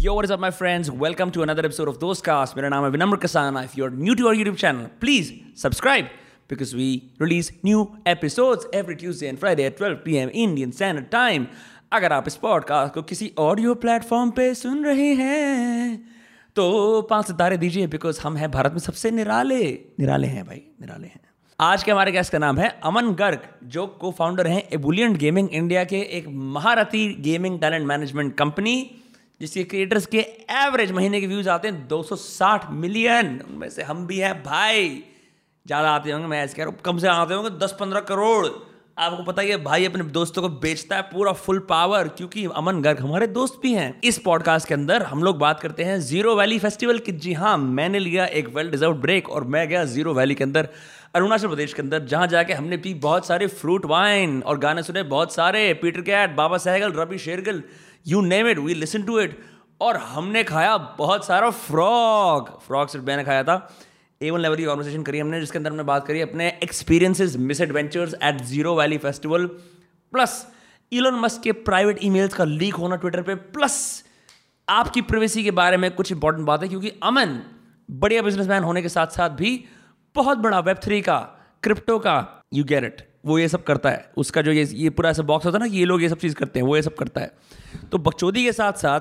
Yo, what is up, my friends? Welcome to another episode of Those Cast. मेरा नाम है विनम्र Kasana. If you're new to our YouTube channel, please subscribe because we release new episodes every Tuesday and Friday at 12 p.m. Indian Standard Time. अगर आप इस podcast को किसी audio platform पे सुन रहे हैं तो पाँच सितारे दीजिए बिकॉज़ हम हैं भारत में सबसे निराले निराले हैं भाई निराले हैं आज के हमारे गेस्ट का नाम है अमन गर्ग जो को फाउंडर हैं एबुलियंट गेमिंग इंडिया के एक महारथी गेमिंग टैलेंट मैनेजमेंट कंपनी जिसके क्रिएटर्स के एवरेज महीने के व्यूज़ आते हैं 260 मिलियन उनमें से हम भी हैं, भाई। ज़्यादा आते होंगे, मैं ऐसे कह रहा हूँ, कम से आते होंगे दस पंद्रह करोड़। आपको पता ही है, भाई अपने दोस्तों को बेचता है पूरा फुल पावर क्योंकि अमन गर्ग हमारे दोस्त भी हैं। इस पॉडकास्ट के अंदर हम लोग बात करते हैं ज़ीरो वैली फेस्टिवल की। जी हाँ मैंने लिया एक वेल डिजर्व ब्रेक और मैं गया ज़ीरो वैली के अंदर। अरुणाचल प्रदेश के अंदर, जहाँ जाके हमने पी बहुत सारे फ्रूट वाइन और गाने सुने बहुत सारे। Peter Cat Baba Sehgal Ravi Shergill you name it we listen to it और हमने खाया बहुत सारा फ्रॉग फ्रॉग सिर्फ़ मैंने खाया था। ए वन लेवल की कॉन्वर्सेशन करी हमने, जिसके अंदर हमने बात करी अपने experiences misadventures at Ziro valley festival plus Elon Musk के प्राइवेट ईमेल्स का लीक होना ट्विटर पे। प्लस आपकी प्रिवेसी के बारे में कुछ इंपॉर्टेंट बात है, क्योंकि अमन, बढ़िया बिजनेसमैन होने के साथ साथ भी बहुत बड़ा वेब थ्री का क्रिप्टो का यू गेट इट वो ये सब करता है। उसका जो ये ये पूरा ऐसा बॉक्स होता है ना कि ये लोग ये सब चीज़ करते हैं वो ये सब करता है। तो बकचोदी के साथ साथ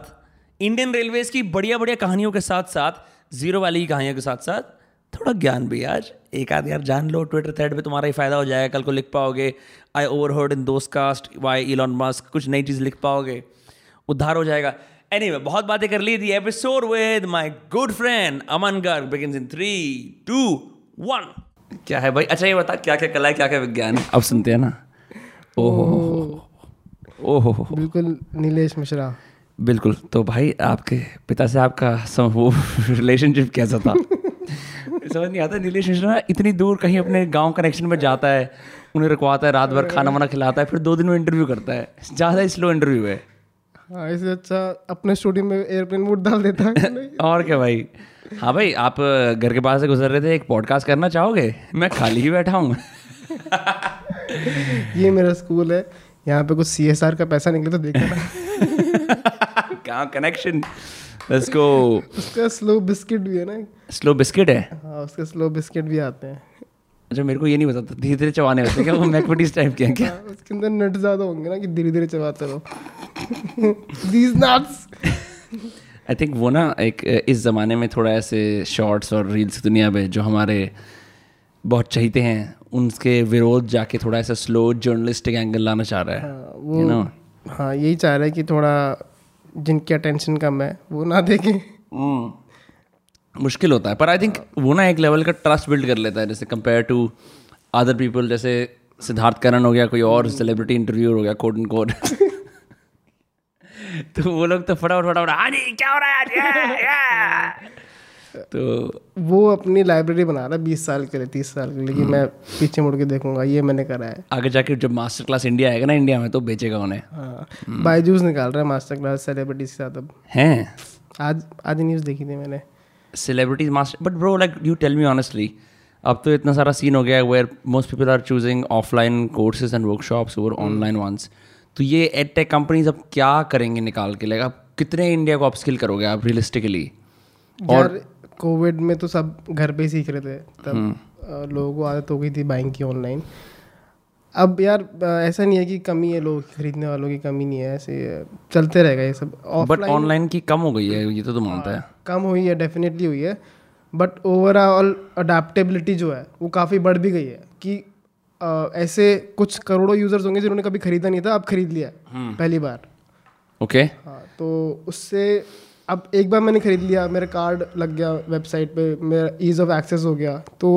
इंडियन रेलवेज की बढ़िया बढ़िया कहानियों के साथ साथ ज़ीरो वाली की कहानियों के साथ साथ थोड़ा ज्ञान भी आज एक आध यार जान लो ट्विटर थ्रेड पे तुम्हारा ही फ़ायदा हो जाएगा कल को लिख पाओगे। आई ओवर हर्ड इन दोस्त कास्ट वाई इलॉन मस्क कुछ नई चीज़ लिख पाओगे। उद्धार हो जाएगा। एनी anyway, बहुत बातें कर ली थी। Episode with my good friend Aman Garg begin in three two one क्या है भाई? अच्छा ये बता क्या क्या कला है क्या क्या विज्ञान है? अब सुनते हैं ना। ओहो ओहो। बिल्कुल नीलेश मिश्रा। बिल्कुल। तो भाई आपके पिता से आपका सम- वो रिलेशनशिप कैसा था? समझ नहीं आता नीलेश मिश्रा इतनी दूर कहीं अपने गाँव कनेक्शन में जाता है उन्हें रुकवाता है रात भर खाना वाना खिलाता है फिर दो दिन में इंटरव्यू करता है। ज़्यादा स्लो इंटरव्यू है। हाँ इससे अच्छा अपने स्टूडियो में एयरप्लेन मोड डाल देता है और क्या भाई? हाँ भाई आप घर के पास से गुजर रहे थे एक पॉडकास्ट करना चाहोगे? मैं खाली ही बैठा हूँ। ये मेरा स्कूल है। यहाँ पे कुछ सी एस आर का पैसा निकले तो देखना कहाँ कनेक्शन लेट्स गो उसका स्लो बिस्किट भी है ना स्लो बिस्किट है? हाँ उसके स्लो बिस्किट भी आते हैं। अच्छा मेरे को ये नहीं पता धीरे धीरे चबाने होते हैं क्या? वो मैकविटीज टाइप के हैं क्या? हाँ, उसके अंदर नट ज़्यादा होंगे ना कि धीरे धीरे चबाते रहो। दीज नट्स आई थिंक वो ना एक इस ज़माने में थोड़ा ऐसे शॉर्ट्स और रील्स दुनिया में जो हमारे बहुत चाहते हैं उनके विरोध जाके थोड़ा ऐसा स्लो जर्नलिस्टिक एंगल लाना चाह रहा है हाँ, वो You know? हाँ यही चाह रहा है कि थोड़ा जिनकी अटेंशन कम है वो ना देखें हम्म। मुश्किल होता है पर आई थिंक वो ना एक लेवल का ट्रस्ट बिल्ड कर लेता है जैसे कंपेयर टू अदर पीपल जैसे सिद्धार्थ करण हो गया कोई और सेलिब्रिटी इंटरव्यू हो गया कोड एंड कोड तो वो लोग तो फटाफट फटाफट हाँ जी क्या हो रहा है आज? Yeah, yeah." तो वो अपनी लाइब्रेरी बना रहा है बीस साल के लिए तीस साल के लिए कि मैं पीछे मुड़ के देखूँगा ये मैंने करा है। आगे जाके जब मास्टर क्लास इंडिया आएगा ना इंडिया में तो बेचेगा उन्हें। हाँ। बाईजूस निकाल रहा है मास्टर क्लास सेलिब्रिटीज के साथ अब। हैं। आज आज न्यूज़ देखी थी मैंने। Celebrities master but bro like you tell me honestly अब तो इतना सारा सीन हो गया है where most people are choosing offline courses and workshops over online ones तो ये एड टेक कंपनीज़ अब क्या करेंगे निकाल के? लेगा आप कितने इंडिया को अपस्किल करोगे आप रियलिस्टिकली यार कोविड में तो सब घर पे ही सीख रहे थे। तब लोगों को आदत हो गई थी बाइंग की ऑनलाइन अब यार ऐसा नहीं है कि कमी है लोग खरीदने वालों की कमी नहीं है ऐसे चलते रहेगा ये सब। बट ऑनलाइन की कम हो गई है ये तो तो मानता है। कम हुई है डेफिनेटली हुई है। बट ओवरऑल अडेप्टेबिलिटी जो है वो काफ़ी बढ़ भी गई है कि ऐसे कुछ करोड़ों यूज़र्स होंगे जिन्होंने कभी खरीदा नहीं था अब खरीद लिया पहली बार। ओके हाँ तो उससे अब एक बार मैंने खरीद लिया मेरा कार्ड लग गया वेबसाइट पे मेरा ईज ऑफ़ एक्सेस हो गया तो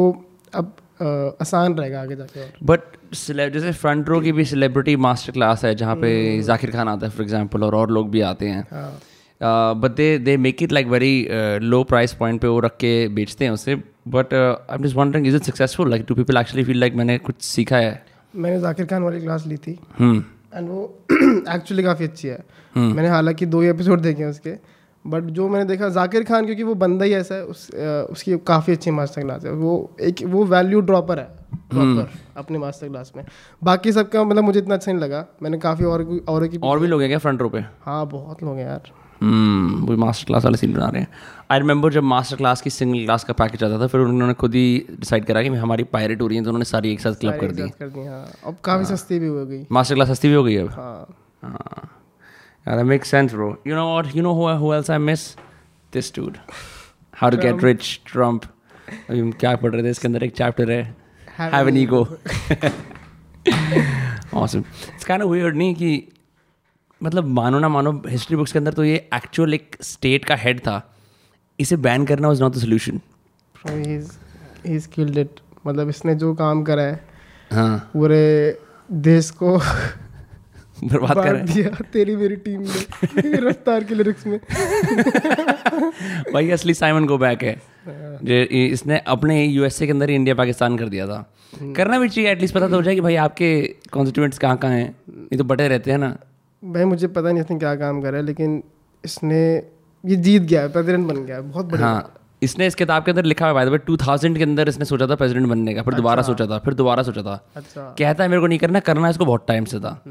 अब अ, आसान रहेगा आगे जाके बट जैसे फ्रंट रो की भी सेलिब्रिटी मास्टर क्लास है जहाँ पे जाकिर खान आता है फॉर एग्ज़ाम्पल और और लोग भी आते हैं। हाँ। But they they make it like very low price point पे वो रख के बेचते हैं उसे but I am just wondering is it successful like to people actually feel like मैंने कुछ सीखा है? मैंने जाकिर खान वाली क्लास ली थी। हम्म एंड वो एक्चुअली काफ़ी अच्छी है। मैंने हालाँकि दो ही एपिसोड देखे हैं उसके। बट जो मैंने देखा जाकिर खान क्योंकि वो बंदा ही ऐसा है उस उसकी काफ़ी अच्छी मास्टर क्लास है। वो एक वो वैल्यू ड्रॉपर है। प्रॉपर अपने मास्टर क्लास में। बाकी सबका मतलब मुझे इतना अच्छा नहीं लगा। मैंने काफ़ी और और की और भी लोग हैं क्या फ्रंट रो पे? हाँ बहुत लोग हैं यार। वो मास्टर क्लास वाले सीन बना रहे हैं। आई रिमेंबर जब मास्टर क्लास की सिंगल क्लास का पैकेज आता था फिर उन्होंने खुद ही डिसाइड करा कि हमारी पायरेट हो रही है तो उन्होंने सारी एक साथ क्लब कर दी। हाँ। अब काफ़ी सस्ती भी हो गई। मास्टर क्लास सस्ती भी हो गई अब। हाँ। हाँ। sense, bro. You know what? You know who, who else I miss? This dude. How to get rich, Trump. अभी क्या पढ़ रहे थे? इसके अंदर एक चैप्टर है। Have have an an ego awesome. It's kind of weird नहीं कि मतलब मानो ना मानो हिस्ट्री बुक्स के अंदर तो ये एक्चुअल एक स्टेट का हेड था। इसे बैन करना वॉज़ नॉट द सोल्यूशन ही मतलब इसने जो काम करा है हाँ। पूरे देश को बर्बाद कर दिया तेरी मेरी टीम ने रफ्तार के लिरिक्स में। भाई असली साइमन गो बैक है। जो इसने अपने यूएसए के अंदर ही इंडिया पाकिस्तान कर दिया था। करना भी चाहिए एटलीस्ट पता तो हो जाए कि भाई आपके कॉन्स्टिट्यूएंट्स कहाँ कहाँ हैं। ये तो बटे रहते हैं ना। भाई मुझे पता नहीं इसने क्या काम करा है लेकिन इसने ये जीत गया है प्रेसिडेंट बन गया है बहुत बढ़िया। हाँ इसने इस किताब के अंदर लिखा हुआ है टू थाउज़ेंड के अंदर इसने सोचा था प्रेसिडेंट बनने का फिर दोबारा सोचा था फिर दोबारा सोचा था। अच्छा। कहता है मेरे को नहीं करना करना इसको बहुत टाइम से था।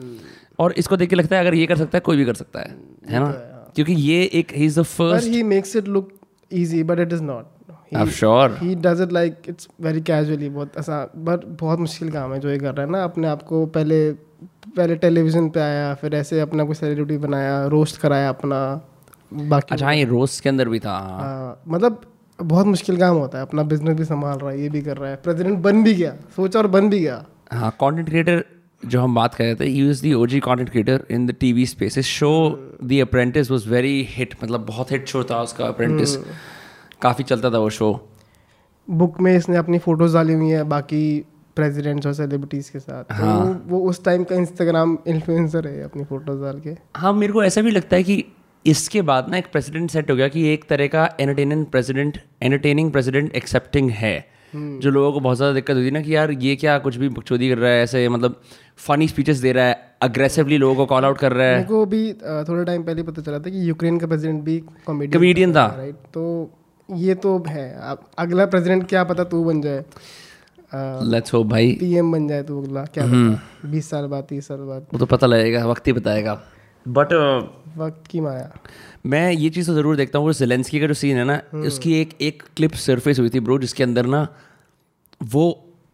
और इसको देख के लगता है अगर ये कर सकता है कोई भी कर सकता है है ना? क्योंकि ये एक he is the first he makes it look easy but it is not I sure he does it like it's very casually बहुत आसान बट बहुत मुश्किल काम है जो ये कर रहा है ना अपने आप को पहले पहले टेलीविज़न पे आया फिर ऐसे अपना कोई सेलिब्रिटी बनाया रोस्ट कराया अपना बाकी अच्छा ये रोज के अंदर भी था। हाँ। हाँ, मतलब बहुत मुश्किल काम होता है अपना बिज़नेस भी संभाल रहा है ये भी कर रहा है प्रेसिडेंट बन भी गया सोचा और बन भी गया। हाँ कंटेंट क्रिएटर जो हम बात कर रहे थे he is the OG content creator in the TV space इस show The Apprentice was very hit मतलब बहुत हिट शो था उसका अप्रेंटिस काफ़ी चलता था वो शो बुक में इसने अपनी फ़ोटोज़ डाली हुई है बाकी प्रेसिडेंट्स और सेलिब्रिटीज के साथ। हाँ। तो वो, उस टाइम का इंस्टाग्राम इन्फ्लुएंसर है अपनी फ़ोटोज़ डाल के। हाँ मेरे को ऐसा भी लगता है कि इसके बाद ना एक प्रेसिडेंट सेट हो गया कि एक तरह का entertaining president entertaining president accepting है। जो लोगों को बहुत ज़्यादा दिक्कत होती है ना कि यार ये क्या कुछ भी बकचोदी कर रहा है ऐसे मतलब फनी स्पीचेस दे रहा है अग्रेसिवली लोगों को कॉल आउट कर रहा है। मेरे को भी थोड़ा टाइम पहले पता चला था कि यूक्रेन का प्रेसिडेंट भी कॉमेडियन था राइट तो ये तो है। अब अगला प्रेसिडेंट क्या पता तू बन जाए। लेट्स होप भाई। पीएम बन जाए तू अगला क्या बीस साल बाद तीस साल बाद। वो तो पता लगेगा वक्त ही बताएगा। बट वक्त की माया। मैं ये चीज़ तो ज़रूर देखता हूँ वो जेलेंस्की का जो सीन है ना उसकी एक एक क्लिप सरफेस हुई थी ब्रो जिसके अंदर ना वो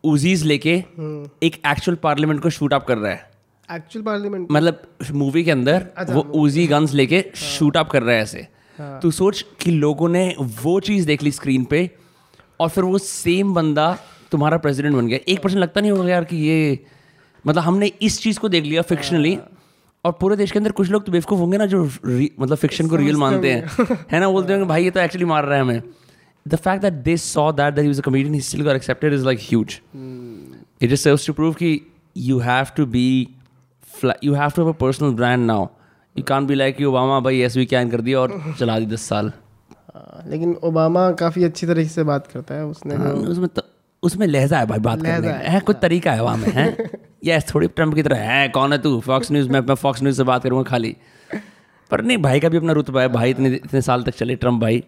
उजीज लेके एक एक्चुअल पार्लियामेंट को शूट अप कर रहा है। एक्चुअल पार्लियामेंट मतलब मूवी के अंदर वो उजी गन्स लेके शूट अप कर रहा है ऐसे। तू सोच कि लोगों ने वो चीज़ देख ली स्क्रीन पे और फिर वो सेम बंदा तुम्हारा प्रेसिडेंट बन गया। एक परसेंट लगता नहीं होगा यार कि ये मतलब हमने इस चीज़ को देख लिया फिक्शनली और पूरे देश के अंदर कुछ लोग तो बेवकूफ़ होंगे ना जो मतलब फिक्शन को रियल मानते हैं। है ना? बोलते होंगे भाई ये तो एक्चुअली मार रहा है हमें। The fact that they saw that that is a comedian he still got accepted is like huge it just serves to prove कि you have to be fla- you have to have a personal brand now. You can't be like कि Obama भाई yes we can कर दिया और चला दी दस साल. हाँ, लेकिन ओबामा काफ़ी अच्छी तरीके से बात करता है उसने हाँ, उसमें तो, उसमें लहजा है भाई बात करने का है कुछ तरीका है वहाँ में है? यस थोड़ी ट्रंप की तरह। है कौन है तू? फॉक्स न्यूज़ में मैं फॉक्स न्यूज़ से बात करूँगा खाली। पर नहीं भाई का भी अपना रुतबा है। भाई इतने इतने साल तक चले ट्रंप भाई।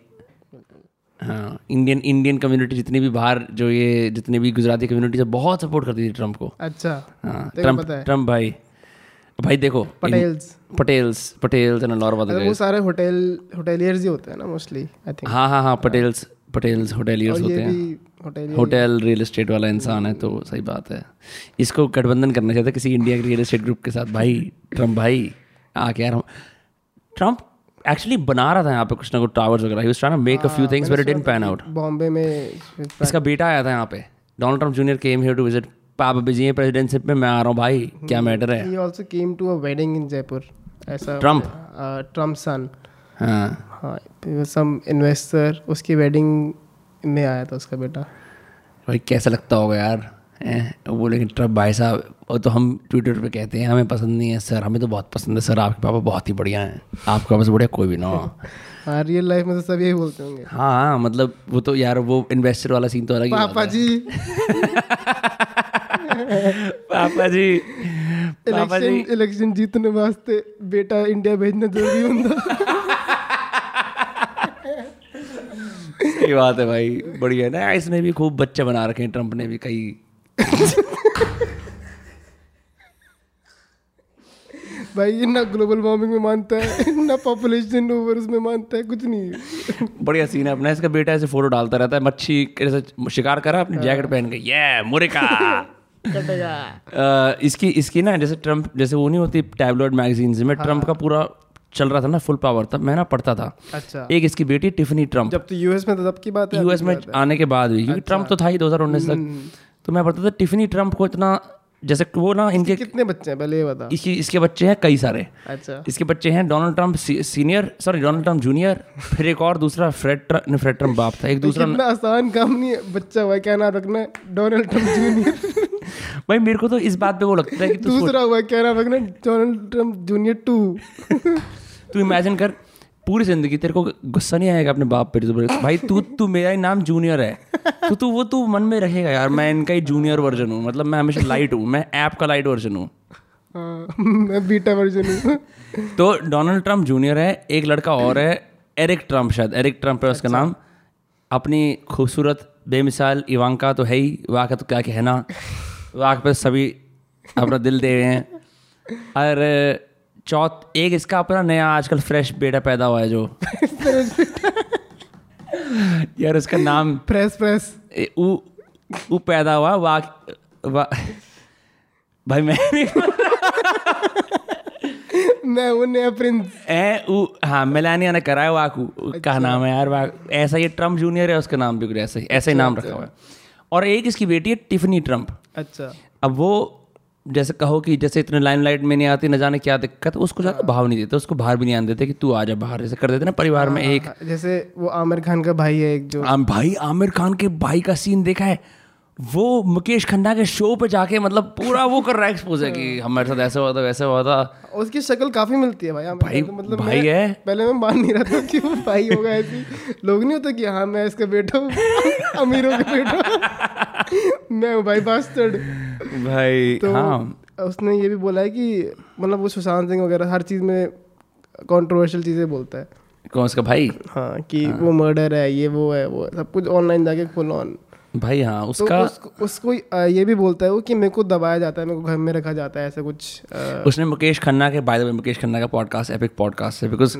हाँ इंडियन इंडियन कम्युनिटी जितनी भी बाहर जो ये जितनी भी गुजराती कम्युनिटी है बहुत सपोर्ट करती थी ट्रंप को। अच्छा हाँ ट्रंप ट्रंप भाई। भाई देखो पटेल्स पटेल्स पटेल्स एंड लॉर वो सारे होटल होटेलियर्स ही होते हैं ना मोस्टली आई थिंक हाँ हाँ हाँ पटेल्स पटेल्स होटेलियर्स होते हैं। होटल रियल एस्टेट वाला इंसान है तो सही बात है। इसको गठबंधन करना चाहता है किसी इंडिया के रियल एस्टेट ग्रुप के साथ। भाई ट्रंप भाई आके यार ट्रंप एक्चुअली बना रहा था यहाँ पे कुछ ना कुछ टावर्स वगैरह he was trying to make a few things but it didn't pan out Bombay में इसका बेटा आया था यहाँ पे। Donald Trump junior came here to visit पापा बिज़ी हैं प्रेसिडेंटशिप में मैं आ रहा हूँ भाई। क्या मैटर है? He also came to a wedding in Jaipur ऐसा Trump? ट्रंप सन हाँ। हाँ सम इन्वेस्टर उसकी वेडिंग में आया था उसका बेटा। भाई कैसा लगता होगा यार? वो लेकिन कि ट्रंप भाई साहब वो तो हम ट्विटर पे कहते हैं हमें पसंद नहीं है सर हमें तो बहुत पसंद है सर आपके पापा बहुत ही बढ़िया हैं। आपके पापा से बढ़िया कोई भी ना हो। हाँ रियल लाइफ में तो सब यही बोलते होंगे। हाँ हाँ मतलब वो तो यार वो इन्वेस्टर वाला सीन तो अलग ही पापा जी। पापा जी पापा जी। इलेक्शन इलेक्शन जीतने वास्ते बेटा इंडिया भेजना ज़रूरी होता। सही बात है भाई बढ़िया ना? इसने भी खूब बच्चे बना रखे हैं ट्रंप ने भी कई। भाई ये ना ग्लोबल वार्मिंग में मानता है ना पॉपुलेशन ओवर उसमें मानता है कुछ नहीं। बढ़िया सीन है अपना इसका बेटा ऐसे फ़ोटो डालता रहता है मच्छी कैसे शिकार करा अपनी जैकेट पहन के ये मुरिका कटेगा इसकी इसकी ना जैसे ट्रंप जैसे वो नहीं होती टैबलॉइड मैगजीन्स में ट्रंप का पूरा चल रहा था ना फुल पावर तब मैं ना पढ़ता था। अच्छा। एक इसकी बेटी टिफनी ट्रंप। जब तो यूएस में था तब की बात है यूएस में आने के बाद हुई क्योंकि ट्रंप तो था ही 2019 तक। तो मैं पढ़ता था टिफनी ट्रंप को इतना जैसे वो ना इनके कितने बच्चे हैं पहले ये बता। इसकी इसके बच्चे हैं कई सारे। अच्छा। इसके बच्चे हैं Donald Trump senior sorry Donald Trump junior फिर एक और दूसरा फ्रेड ट्रंप फ्रेड ट्रंप बाप था एक दूसरा कितना आसान काम नहीं है बच्चा हुआ क्या नाम रखना है? Donald Trump junior. भाई मेरे को तो इस बात पे वो लगता है कि दूसरा हुआ क्या नाम रखना डोनाल्ड ट्रंप जूनियर टू। तू इमेजिन कर पूरी ज़िंदगी तेरे को गुस्सा नहीं आएगा अपने बाप पे भाई तू तू मेरा ही नाम जूनियर है। तो तू वो तू मन में रखेगा यार मैं इनका ही जूनियर वर्जन हूँ। मतलब मैं हमेशा लाइट हूँ मैं ऐप का लाइट वर्जन हूँ। हाँ, मैं बीटा वर्जन हूँ। तो डोनाल्ड ट्रंप जूनियर है एक लड़का और है एरिक ट्रंप शायद एरिक ट्रंप है उसका नाम। अपनी खूबसूरत बेमिसाल इवांका तो है ही वाह का तो क्या कहना। वाह पे सभी अपना दिल दे रहे हैं। और चौथ एक इसका अपना नया आजकल फ्रेश बेटा पैदा हुआ है जो। यार उसका नाम प्रेस प्रेस उ उ पैदा हुआ वाह वा भाई मैं मैं हूँ नया प्रिंस ए उ हाँ मेलानिया ने कराया वाकू। का नाम है यार वाक ऐसा ये ट्रंप जूनियर है उसका नाम भी ऐसा ही ऐसा ही नाम रखा हुआ है। और एक इसकी बेटी है टिफनी ट्रंप अच्छा। अब वो जैसे कहो कि जैसे इतने लाइन लाइट में नहीं आती न जाने क्या दिक्कत उसको ज़्यादा भाव नहीं देते उसको बाहर भी नहीं आने देते कि तू आ जा बाहर जैसे कर देते ना परिवार में एक हाँ, जैसे वो आमिर खान का भाई है एक जो आम भाई आमिर खान के भाई का सीन देखा है? वो मुकेश खन्ना के शो पे जाके मतलब पूरा वो कर रहा है एक्सपोज है कि हमारे साथ ऐसा हुआ था वैसा हुआ था। उसकी शक्ल काफ़ी मिलती है भाई आमिर भाई- तो मतलब भाई है। पहले मैं मान नहीं रहा था कि वो भाई होगा ऐसी। लोग नहीं होते कि हाँ मैं इसका बेटा हूँ अमीरों का बेटा मैं हूँ भाई बास्टर्ड भाई तो हाँ। उसने ये भी बोला है कि मतलब वो सुशांत सिंह वगैरह हर चीज़ में कॉन्ट्रोवर्शियल चीज़ें बोलता है। कौन उसका भाई? हाँ कि वो मर्डर है ये वो है वो है, सब कुछ ऑनलाइन जाके फुल ऑन भाई हाँ उसका तो उसका उसको, ये भी बोलता है वो कि मेरे को दबाया जाता है मेरे को घर में रखा जाता है ऐसा कुछ अ, उसने मुकेश खन्ना के by the way Mukesh Khanna का पॉडकास्ट एपिक पॉडकास्ट है बिकॉज़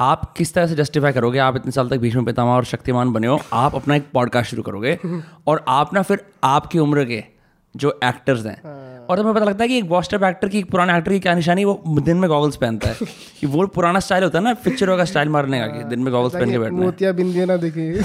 आप किस तरह से जस्टिफाई करोगे आप इतने साल तक भीष्म पितामह और शक्तिमान बने हो आप अपना एक पॉडकास्ट शुरू करोगे और आप ना फिर आपकी उम्र के जो एक्टर्स हैं और तुम्हें पता लगता है कि एक वॉस्टअप एक्टर की एक पुराने एक्टर की क्या निशानी वो दिन में गॉगल्स पहनता है। कि वो पुराना स्टाइल होता है ना पिक्चरों का स्टाइल मारने का कि दिन में गॉगल्स पहन के बैठना मोतिया बिंदिया ना दिखे।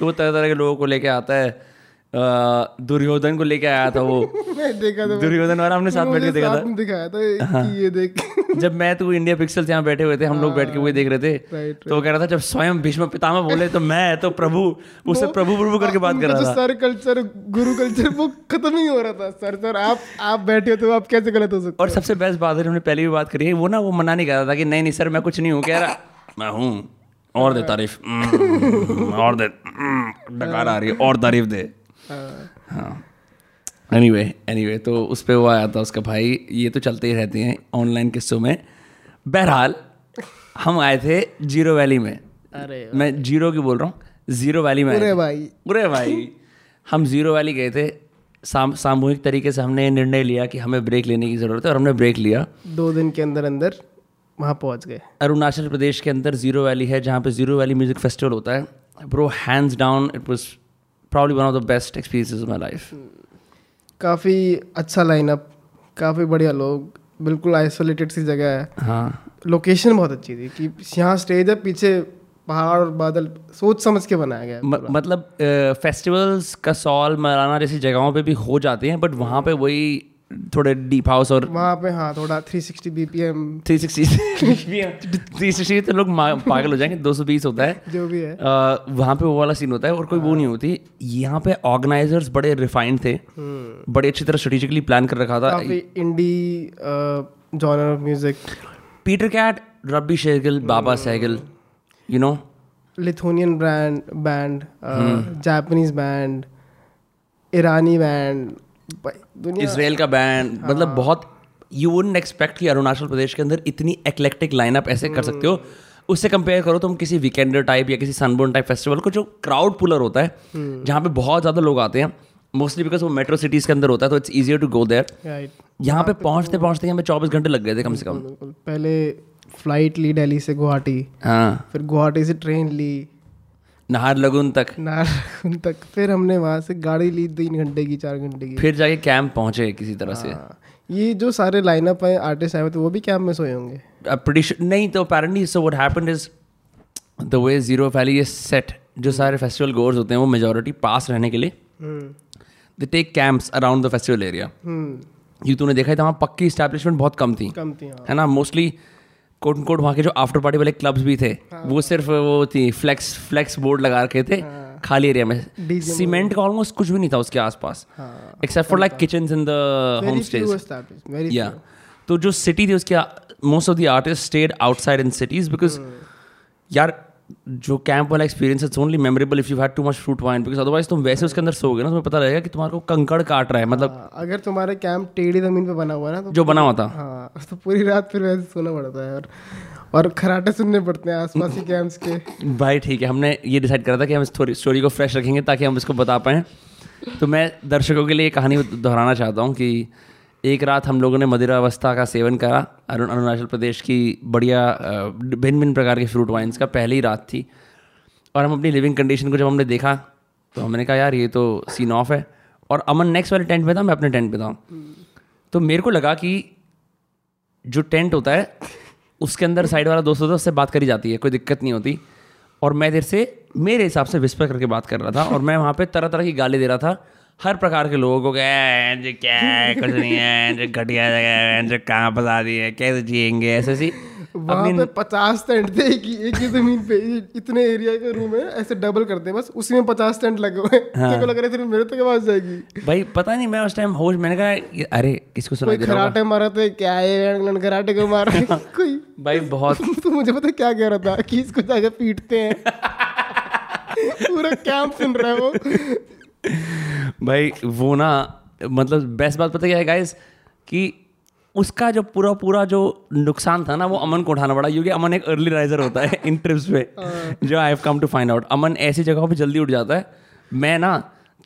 तो वो तरह तरह के लोगों को लेके आता है। दुर्योधन को लेके आया था वो। देखा था दुर्योधन और हमने साथ बैठ के देखा था। दिखाया था कि ये देख। जब मैं तो इंडिया पिक्सल यहाँ बैठे हुए थे हम लोग बैठ के वही देख रहे थे। तो वो कह रहा था जब स्वयं भीष्म पितामह बोले तो मैं तो प्रभु उससे प्रभु प्रभु करके बात कर रहा था। सर कल्चर गुरु कल्चर वो खत्म ही हो रहा था सर सर आप आप बैठे हो तो आप कैसे गलत हो सकते और सबसे बेस्ट बात है हमने पहले भी बात करी है वो ना वो मना नहीं कर रहा था कि नहीं नहीं सर मैं कुछ नहीं हूँ कह रहा मैं हूँ और दे तारीफ़ हम्म, और दे डकार आ रही है और तारीफ़ दे। हो। हाँ, हाँ एनीवे एनीवे तो उस पर वो आया था उसका भाई ये तो चलते ही रहते हैं ऑनलाइन किस्सों में। बहरहाल हम आए थे ज़ीरो वैली में। अरे मैं ज़ीरो की बोल रहा हूँ ज़ीरो वैली में अरे भाई। अरे भाई। हम ज़ीरो वैली गए थे। साम, सामूहिक तरीके से हमने निर्णय लिया कि हमें ब्रेक लेने की ज़रूरत है और हमने ब्रेक लिया। दो दिन के अंदर अंदर वहाँ पहुँच गए। अरुणाचल प्रदेश के अंदर ज़ीरो वैली है जहाँ पे ज़ीरो वैली म्यूज़िक फेस्टिवल होता है। Bro hands down it was probably one of the best experiences of my life काफ़ी अच्छा लाइनअप काफ़ी बढ़िया लोग बिल्कुल आइसोलेटेड सी जगह है। हाँ। लोकेशन बहुत अच्छी थी कि यहाँ स्टेज है पीछे पहाड़ और बादल सोच समझ के बनाया गया म, मतलब फेस्टिवल्स कसौल मराना जैसी जगहों पे भी हो जाते हैं बट वहाँ पे वही थोड़े डीप हाउस और वहाँ पे हाँ थोड़ा 360 बीपीएम 360 360 तो लोग पागल हो जाएँगे 220 होता है। जो भी है। अ, वहाँ पे वो वाला सीन होता है और कोई वो नहीं होती। यहाँ पे ऑर्गेनाइजर्स बड़े रिफाइंड थे। बड़े अच्छी तरह स्ट्रेटेजिकली प्लान कर रखा था। Indie genre of music Peter Cat Rabbi Shergill Baba Sehgal you know Lithuanian brand band Japanese band Irani band Israel का बैंड मतलब बहुत यू वुडंट एक्सपेक्ट कि अरुणाचल प्रदेश के अंदर इतनी एक्लेक्टिक लाइनअप ऐसे कर सकते हो। उससे कंपेयर करो तुम किसी वीकेंडर टाइप या किसी सनबोर्न टाइप फेस्टिवल को जो क्राउड पुलर होता है जहाँ पे बहुत ज़्यादा लोग आते हैं मोस्टली बिकॉज़ वो मेट्रो सिटीज़ के अंदर होता है तो it's easier to go there यहाँ पे पहुँचते पहुँचते हमें चौबीस घंटे लग गए थे कम से कम। पहले फ़्लाइट ली दिल्ली से गुवाहाटी हाँ। फिर गुवाहाटी से ट्रेन ली नाहर लगुन तक। नाहरलगुन तक। फिर हमने वहाँ से गाड़ी ली तीन घंटे की चार घंटे की। फिर जाके कैंप पहुँचे किसी तरह से। हाँ, ये जो सारे लाइनअप है आर्टिस्ट आए हुए थे वो भी कैंप में सोए होंगे? नहीं तो apparently so what happened is the way Zero Valley is set जो सारे फेस्टिवल गोर्स होते हैं वो मेजोरिटी पास रहने के लिए they take camps around the festival area ये तूने देखा है तो वहाँ पक्की इस्टेब्लिशमेंट बहुत कम थी। कम थी हाँ। है ना? मोस्टली कोट कोट वहाँ के जो आफ्टर पार्टी वाले क्लब्स भी थे वो सिर्फ़ वो थी फ्लेक्स फ्लेक्स बोर्ड लगा रखे थे खाली एरिया में। सीमेंट का ऑलमोस्ट कुछ भी नहीं था उसके आसपास except for like kitchen in the home stage या तो जो सिटी थी उसके most of the artist stayed outside in cities because यार जो कैंप वाला experience it's only memorable if you had too much fruit wine because otherwise तुम वैसे उसके अंदर सोगे ना तुम्हें पता रहेगा कि तुम्हारे को कंकड़ काट रहा है मतलब हाँ, अगर तुम्हारा कैंप टेढ़ी ज़मीन पे बना हुआ है ना तो जो बना हुआ था। हाँ तो पूरी रात फिर वैसे सोना पड़ता है और और खराटे सुनने पड़ते हैं आसपास के कैंप्स के। भाई ठीक है हमने ये डिसाइड करा था कि हम इस स्टोरी को फ्रेश रखेंगे ताकि हम इसको बता पाएँ। तो मैं दर्शकों के लिए कहानी दोहराना चाहता हूँ कि एक रात हम लोगों ने मदिरावस्था का सेवन करा, अरुण, अरुणाचल प्रदेश की बढ़िया भिन्न भिन्न प्रकार के फ्रूट वाइन्स का पहली रात थी। और हम अपनी लिविंग कंडीशन को जब हमने देखा तो हमने कहा, यार, ये तो सीन ऑफ़ है। और अमन नेक्स्ट वाले टेंट पे था, मैं अपने टेंट पे था। तो मेरे को लगा कि जो टेंट होता है, उसके अंदर साइड वाला दोस्त होता है, उससे बात करी जाती है, कोई दिक्कत नहीं होती। और मैं देर से, मेरे हिसाब से विस्पर करके बात कर रहा था, और मैं वहाँ पे तरह तरह की गाली दे रहा था। हर प्रकार के लोगों को क्या क्या है? कुछ नहीं है घटिया जगह है कहाँ फंसा दी है कैसे जिएँगे? ऐसे सी वहाँ पे पचास टेंट थे एक ही एक ही ज़मीन पे इतने एरिया का रूम है ऐसे डबल करते हैं बस उसी में पचास टेंट लगे हुए हैं। लग रहा है मेरे तक आवाज़ जाएगी। भाई पता नहीं मैं उस टाइम होश मैंने कहा अरे किसको सुनाई कोई दे? खराटे मारा तो क्या है खराटे को मार कोई भाई बहुत तो मुझे पता क्या कह रहा था कि इसको जाके पीटते हैं। पूरा कैंप सुन रहा है वो। भाई वो ना मतलब बेस्ट बात पता क्या है गाइस कि उसका जो पूरा पूरा जो नुकसान था ना वो अमन को उठाना पड़ा क्योंकि अमन एक अर्ली राइजर होता है इन ट्रिप्स पे जो I have come to find out Aman ऐसी जगहों पे जल्दी उठ जाता है। मैं ना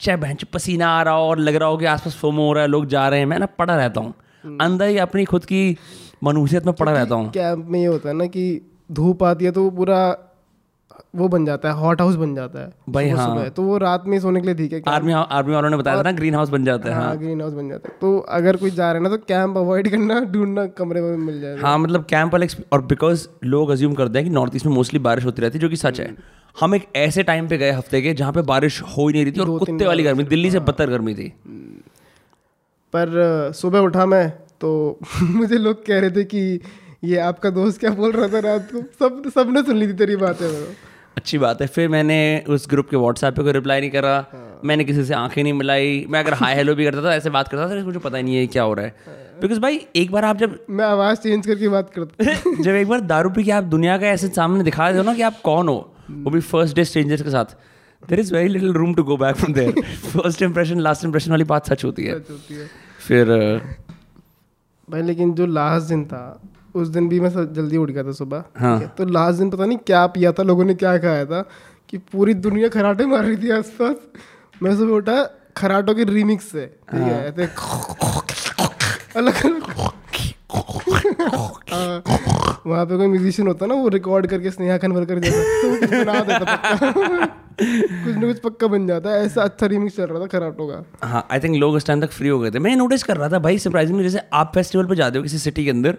चाहे बहन पसीना आ रहा हो और लग रहा हो कि आसपास फोमो हो रहा है लोग जा रहे हैं मैं ना पड़ा रहता हूँ। अंदर ही अपनी खुद की मनुष्यत में पड़ा रहता हूँ। कैंप में ये होता है ना कि धूप आती है तो वो पूरा वो बन जाता है हॉट हाउस बन जाता है भाई हाँ। सुबह। तो वो रात में सोने के लिए ठीक है आर्मी आर्मी वालों ने बताया था ना ग्रीन हाउस बन जाता है हाँ हाँ। ग्रीन हाउस बन जाता है। तो अगर कोई जा रहा है ना तो कैंप अवॉइड करना ढूंढना कमरे में मिल जाएगा। हाँ मतलब कैंप वाले और बिकॉज़ लोग अज्यूम करते हैं कि नॉर्थ ईस्ट में मोस्टली बारिश होती रहती है जो कि सच है। हम एक ऐसे टाइम पे गए हफ़्ते के जहाँ पे बारिश हो ही नहीं रही थी और कुत्ते वाली गर्मी दिल्ली से बदतर गर्मी थी। पर सुबह उठा मैं तो मुझे लोग कह रहे थे कि ये आपका दोस्त क्या बोल रहा था रात को? सब सबने सुन ली थी तेरी बातें अच्छी बात है। फिर मैंने उस ग्रुप के व्हाट्सएप पे कोई रिप्लाई नहीं करा। मैंने किसी से आँखें नहीं मिलाई। मैं अगर हाय हेलो भी करता था ऐसे बात करता था मुझे पता ही नहीं है क्या हो रहा है। बिकॉज़ भाई एक बार आप जब मैं आवाज़ चेंज करके बात करता जब एक बार दारू पी के आप दुनिया का ऐसे सामने दिखा दो ना कि आप कौन हो वो भी फ़र्स्ट डे स्ट्रेंजर्स के साथ। There is very little room to go back from there first impression last impression वाली बात सच होती है। सच होती है। फिर भाई लेकिन जो लास्ट दिन था उस दिन भी मैं जल्दी उठ गया था सुबह हाँ। तो लास्ट दिन पता नहीं क्या पिया था लोगों ने क्या खाया था कि पूरी दुनिया खराटे मार रही थी आसपास। मैं सुबह उठा खराटों के रीमिक्स से ठीक है? हाँ। ऐसे अलग अलग हाँ, वहाँ पे कोई म्यूजिशियन होता ना वो रिकॉर्ड करके स्नेहा खनवरकर जैसा तो बना देता कुछ ना कुछ पक्का बन जाता है। ऐसा अच्छा रीमिक्स चल रहा था खराटों का हाँ आई थिंक लोग उस टाइम तक फ्री हो गए थे। मैं नोटिस कर रहा था भाई सरप्राइजिंगली जैसे आप फेस्टिवल पे जाते हो किसी सिटी के अंदर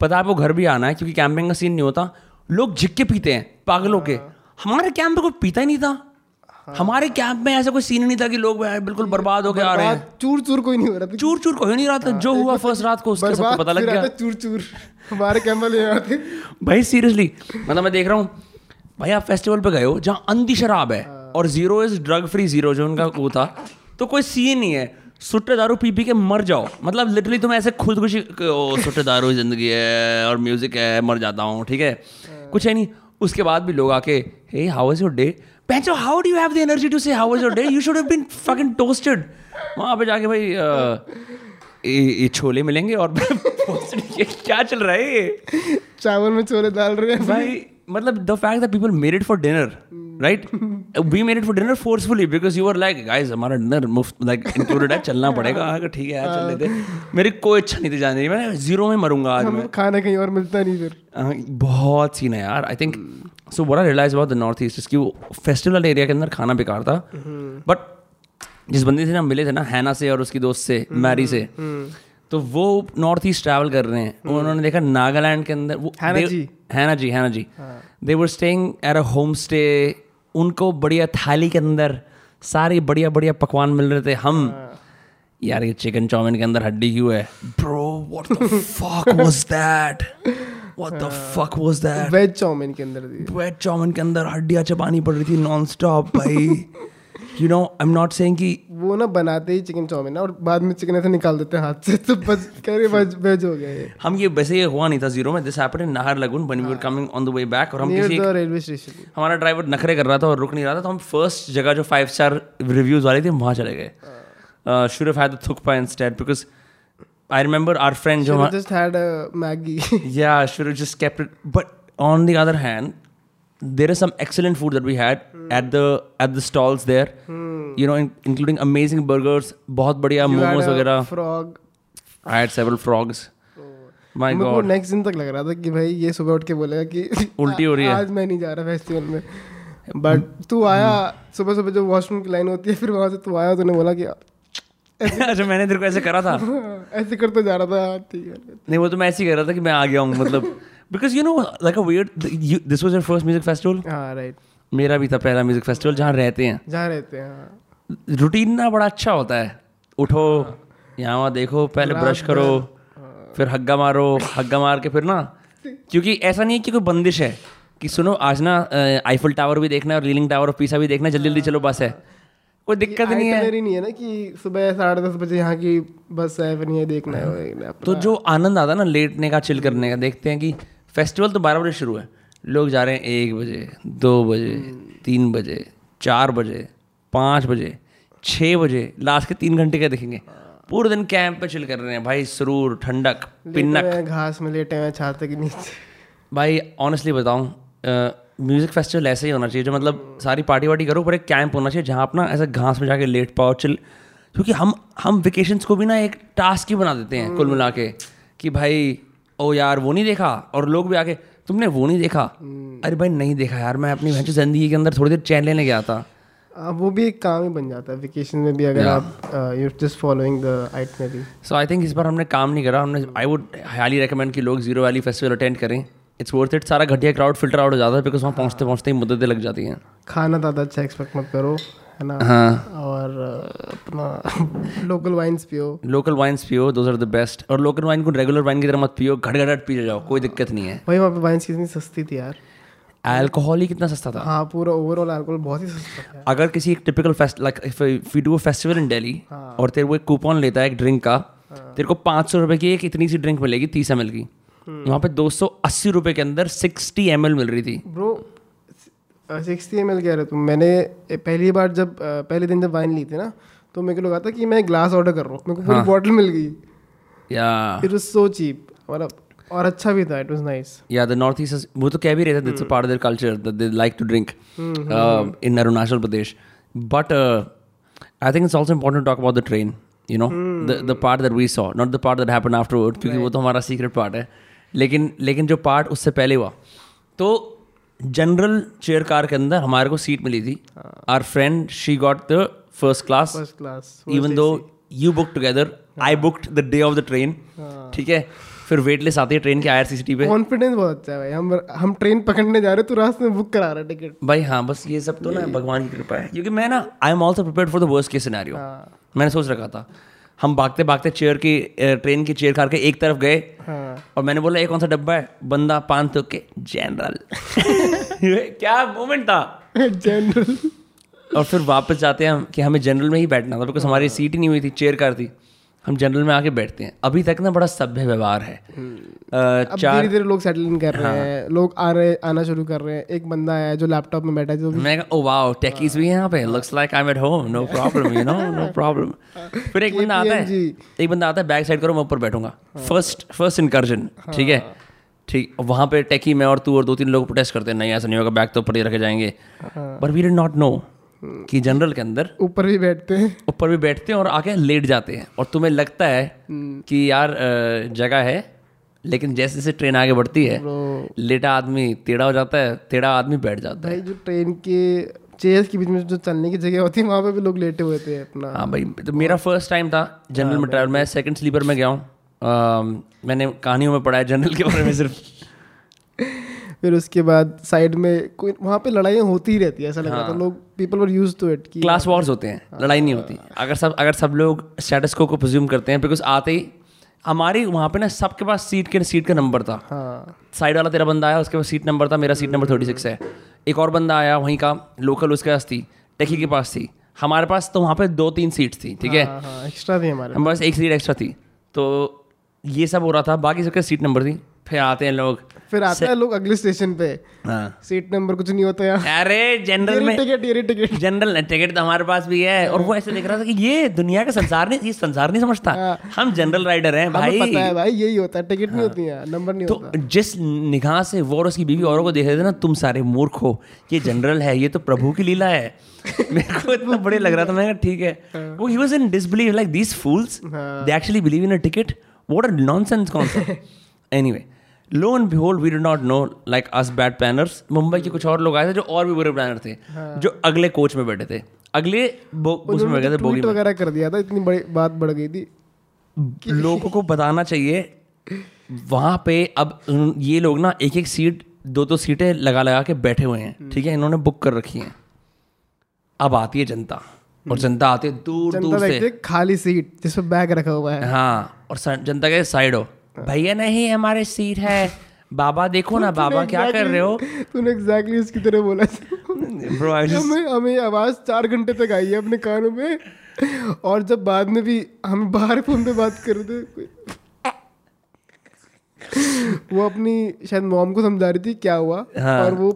पता आपको घर भी आना है क्योंकि कैंपिंग का सीन नहीं होता। लोग झिक के पीते हैं पागलों के। हमारे कैंप में कोई पीता ही नहीं था। हाँ, हमारे कैंप में ऐसा कोई सीन नहीं था कि लोग बिल्कुल बर्बाद होके आ रहे हैं। चूर चूर कोई नहीं हो रहा था। चूर चूर कोई नहीं रहा था। जो हुआ फ़र्स्ट रात को उसका सबको पता लग गया। चूर चूर हमारे कैमरा ले आते भाई सीरियसली मतलब मैं देख रहा हूँ भाई आप फेस्टिवल पे गए हो जहाँ अंधी शराब है और Ziro is drug free Ziro जो उनका वो था तो कोई सीन नहीं है। सुट्टे दारू पी पी के मर जाओ। मतलब लिटरली तुम ऐसे खुदकुशी सुट्टे दारू ज़िंदगी है और म्यूज़िक है मर जाता हूँ ठीक है? कुछ है नहीं। उसके बाद भी लोग आके hey how is your day पैंचो how do you have the energy to say how is your day you should have been fucking toasted वहाँ पे जाके भाई ये छोले मिलेंगे और क्या चल रहा है ये? चावल में छोले डाल रहे हैं। भाई मतलब the fact that people made it for dinner right we made it for dinner forcefully because you are like guys हमारा डिनर मुफ़्त लाइक इंक्लूडेड है चलना पड़ेगा। हाँ ठीक है यार चल लेते मेरी कोई इच्छा नहीं थी जाने की मैं ज़ीरो में मरूँगा आज मैं। खाना कहीं और मिलता नहीं फिर। हाँ, बहुत सीन है यार I think so I realise about the north east इसकी वो फेस्टिवल एरिया के अंदर खाना बेकार था। बट जिस बंदी से हम मिले थे ना हैना से और उसकी दोस्त से मैरी से तो वो नॉर्थ ईस्ट ट्रैवल कर रहे हैं। उन्होंने देखा नागालैंड के अंदर वो हैना जी। हैना जी हैना जी। They were staying at a homestay उनको बढ़िया थाली के अंदर सारे बढ़िया बढ़िया पकवान मिल रहे थे। हम यार ये चिकन चाउमिन के अंदर हड्डी क्यों है? Bro what the fuck was that what the fuck was that veg chow mein के अंदर वेज चाउमीन के अंदर हड्डियाँ चबानी पड़ रही थी नॉन स्टॉप भाई। You know I am not saying कि वो ना बनाते ही चिकन चाउमीन और बाद में चिकन ऐसे निकाल देते हैं हाथ से तो बस कह रहे वेज हो ये। हम ये वैसे ये हुआ नहीं था ज़ीरो में this happened in Naharlagun when we were coming on the way back और हम किसी द रेलवे स्टेशन हमारा ड्राइवर नखरे कर रहा था और रुक नहीं रहा था तो हम फ़र्स्ट जगह जो फाइव स्टार रिव्यूज़ वाली थी वहाँ चले गए। Should have had the thukpa instead because I remember our friend जो just had Maggi yeah should have just kept it but on the other hand there is some excellent food that we had at the at the stalls there. You know in, including amazing burgers बहुत बढ़िया momos वगैरह। Frog I had several frogs. को god. Next दिन तक लग रहा था कि भाई ये सुबह उठ के बोलेगा कि उल्टी हो रही है। आज मैं नहीं जा रहा फेस्टिवल में। बट तू आया सुबह सुबह जो वॉशरूम की लाइन होती है फिर वहाँ से तू आया तूने बोला कि अच्छा मैंने तेरे को ऐसे करा था। ऐसे करते जा रहा था। हाँ, ठीक है। नहीं वो तो मैं ऐसे ही कर रहा था कि मैं आ गया हूँ मतलब because you know like a weird this was your first music festival हाँ राइट मेरा भी था पहला म्यूज़िक फेस्टिवल जहाँ रहते हैं। जहाँ रहते हैं हाँ। रूटीन ना बड़ा अच्छा होता है। उठो यहाँ वहाँ देखो पहले ब्रश करो फिर हग्गा मारो हग्गा मार के फिर ना क्योंकि ऐसा नहीं है कि कोई बंदिश है कि सुनो आज ना आईफल टावर भी देखना है और रीलिंग टावर ऑफ़ पीसा भी देखना है जल्दी जल्दी चलो बस है। कोई दिक्कत नहीं है। आइटनरी नहीं है ना कि सुबह साढ़े दस बजे यहाँ की बस है फिर ये है देखना है। तो जो आनंद आता है ना लेटने का चिल करने का देखते हैं कि फेस्टिवल तो बारह बजे शुरू है। लोग जा रहे हैं एक बजे दो बजे तीन बजे चार बजे पाँच बजे छः बजे लास्ट के तीन घंटे का देखेंगे। पूरे दिन कैंप पे चिल कर रहे हैं। भाई सुरूर ठंडक पिन्नक। घास में लेटे हुए छाते के नीचे। भाई ऑनेस्टली बताऊँ म्यूज़िक फेस्टिवल ऐसे ही होना चाहिए जो मतलब सारी पार्टी वार्टी करो पर एक कैंप होना चाहिए जहाँ अपना ऐसे घास में जाके लेट पाओ चिल क्योंकि हम हम वेकेशंस को भी ना एक टास्क ही बना देते हैं कुल मिला के कि भाई ओ यार वो नहीं देखा? और लोग भी आके तुमने वो नहीं देखा? अरे भाई नहीं देखा यार मैं अपनी भैंस ज़िंदगी के अंदर थोड़ी देर चैन लेने गया था। हाँ, वो भी एक काम ही बन जाता है वेकेशन में भी अगर आप you just following the itinerary so I think इस बार हमने काम नहीं करा हमने आई वुड हाईली रिकमेंड कि लोग ज़ीरो वैली फेस्टिवल अटेंड करें। इट्स वर्थ इट सारा घटिया क्राउड फ़िल्टर आउट हो जाता है बिकॉज़ वहाँ पहुँचते पहुँचते ही मुद्दतें लग जाती हैं। खाना ज़्यादा अच्छा एक्सपेक्ट मत करो। है ना? हाँ। और अपना लोकल वाइन्स पियो। लोकल वाइन्स पियो दोज आर द बेस्ट और लोकल वाइन को रेगुलर वाइन की तरह मत पियो घट घट पी जाओ कोई दिक्कत नहीं है। भाई वहाँ पे वाइन्स कितनी सस्ती थी यार। अल्कोहल ही कितना सस्ता था? हाँ पूरा ओवरऑल अल्कोहल बहुत ही सस्ता था अगर किसी एक typical fest like if we do a festival in Delhi और तेरे को एक कूपन लेता है एक ड्रिंक का तेरे को पाँच सौ रुपये की एक इतनी सी ड्रिंक मिलेगी तीस एम की। वहाँ पे दो सौ अस्सी रुपये के अंदर सिक्सटी एम मिल रही थी। ब्रो सिक्सटी एम एल कह रहे तुम। मैंने पहली बार जब पहले दिन जब वाइन ली थी ना तो मेरे को लगा था कि मैं ग्लास ऑर्डर कर रहा हूँ। मेरे को पूरी बॉटल मिल गई। या। इट वाज सो चीप मतलब और अच्छा भी था इट वाज नाइस या द नॉर्थ ईस्ट वो तो कह भी रहे थे that's a part of their culture that they like to drink in Arunachal Pradesh but I think it's also important talk about the train you know the part that we saw not the part that happened afterward क्योंकि वो तो हमारा secret part है। लेकिन लेकिन जो part उससे पहले हुआ तो जनरल चेयर कार के अंदर हमारे को सीट मिली थी। Our friend she got the first class first class even though you book together I booked the day of the train ठीक है? फिर वेटलेस आती है ट्रेन के आई पे। कॉन्फिडेंस बहुत अच्छा है भाई। हम हम ट्रेन पकड़ने जा रहे तू रास्ते में बुक करा रहा है टिकट भाई हाँ बस ये सब तो ना भगवान की कृपा है। क्योंकि मैं ना I am also prepare for the worst case scenario मैंने सोच रखा था। हम भागते भागते चेयर की ट्रेन की चेयर खार के एक तरफ़ गए हाँ। और मैंने बोला एक कौन सा डब्बा है? बंदा पान तो के जनरल क्या मोमेंट था? जनरल और फिर वापस जाते हैं हम कि हमें जनरल में ही बैठना था बिकॉज़ हमारी सीट ही नहीं हुई थी चेयर कार थी। हम जनरल में आके बैठते हैं। अभी तक ना बड़ा सभ्य व्यवहार है। चार धीरे धीरे लोग सेटल इन कर रहे हैं। लोग आ रहे आना शुरू कर रहे हैं। एक बंदा है जो लैपटॉप में बैठा है जो मैं ओ वाओ टेकीज भी हैं यहाँ पे। Looks like I am at home no problem you know no problem फिर एक बंदा आता है। एक बंदा आता है बैक साइड करो मैं ऊपर बैठूँगा। फ़र्स्ट फ़र्स्ट इनकर्जन ठीक है? ठीक वहाँ पे टेकी मैं और तू और दो तीन लोग प्रोटेस्ट करते हैं। नहीं ऐसा नहीं होगा बैग तो ऊपर ही रखे जाएँगे। But we did not know कि जनरल के अंदर ऊपर भी बैठते हैं। ऊपर भी बैठते हैं और आके लेट जाते हैं। और तुम्हें लगता है कि यार जगह है लेकिन जैसे जैसे ट्रेन आगे बढ़ती है लेटा आदमी टेढ़ा हो जाता है टेढ़ा आदमी बैठ जाता है। जो ट्रेन के चेयर्स के बीच में जो चलने की जगह होती है वहाँ पे भी लोग लेटे हुए थे अपना। हाँ भाई तो मेरा फ़र्स्ट टाइम था जनरल में ट्रैवल मैं सेकंड स्लीपर में गया हूँ। मैंने कहानियों में पढ़ा है जनरल के बारे में सिर्फ़। फिर उसके बाद साइड में कोई वहाँ पे लड़ाइयाँ होती ही रहती है ऐसा लग रहा था। लोग people were used to it class wars होते हैं लड़ाई नहीं होती। अगर सब अगर सब लोग स्टेटस को प्रिज्यूम करते हैं बिकॉज़ आते ही हमारी वहाँ पे ना सबके पास सीट के सीट का नंबर था। हाँ। साइड वाला तेरा बंदा आया उसके पास सीट नंबर था मेरा सीट नंबर थर्टी सिक्स है। एक और बंदा आया वहीं का लोकल उसके पास थी टेकी के पास थी। हमारे पास तो वहाँ पे दो तीन सीट्स थी ठीक है? हाँ हाँ एक्स्ट्रा थी हमारे हमारे पास। एक सीट एक्स्ट्रा थी। तो ये सब हो रहा था बाकी सबके सीट नंबर थी। फिर आते हैं लोग। फिर आते हैं लोग अगले स्टेशन पे। हाँ। सीट नंबर कुछ नहीं होता यहाँ। अरे जनरल में टिकट ये टिकट जनरल टिकट तो हमारे पास भी है। और वो ऐसे देख रहा था कि ये दुनिया का संसार नहीं ये संसार नहीं समझता। हम जनरल राइडर हैं भाई। पता है भाई यही होता है। टिकट नहीं होती है नंबर नहीं तो होता। जिस निगाह से वो और उसकी बीवी औरों को देख रहे थे ना तुम सारे मूर्ख हो। ये जनरल है ये तो प्रभु की लीला है। मेरे को इतना बड़े लग रहा था मैं कहा, ठीक है। वो he was in disbelieve like these fools they actually believe in a ticket what a nonsense concept anyway lo and behold we did not know like us bad planners Mumbai के कुछ और लोग आए थे जो और भी बुरे प्लानर थे जो अगले कोच में बैठे थे। अगले उसमें बैठे थे बोगी वगैरह कर दिया था इतनी बड़ी बात बढ़ गई थी। लोगों को बताना चाहिए वहाँ पे अब ये लोग ना एक एक सीट दो दो सीटें लगा लगा के बैठे हुए हैं ठीक है? इन्होंने बुक कर रखी हैं। अब आती है जनता और जनता आती है दूर दूर से। खाली सीट जिसमें बैग रखा हुआ है। हाँ और जनता के साइड हो। भैया नहीं हमारे सीट है। बाबा देखो ना बाबा क्या कर रहे हो? तूने एग्जैक्टली उसकी तरह बोला हमें हमें आवाज़ चार घंटे तक आई है अपने कानों में। और जब बाद में भी हम बाहर फ़ोन पे बात कर रहे थे वो अपनी शायद मॉम को समझा रही थी क्या हुआ। हाँ। और वो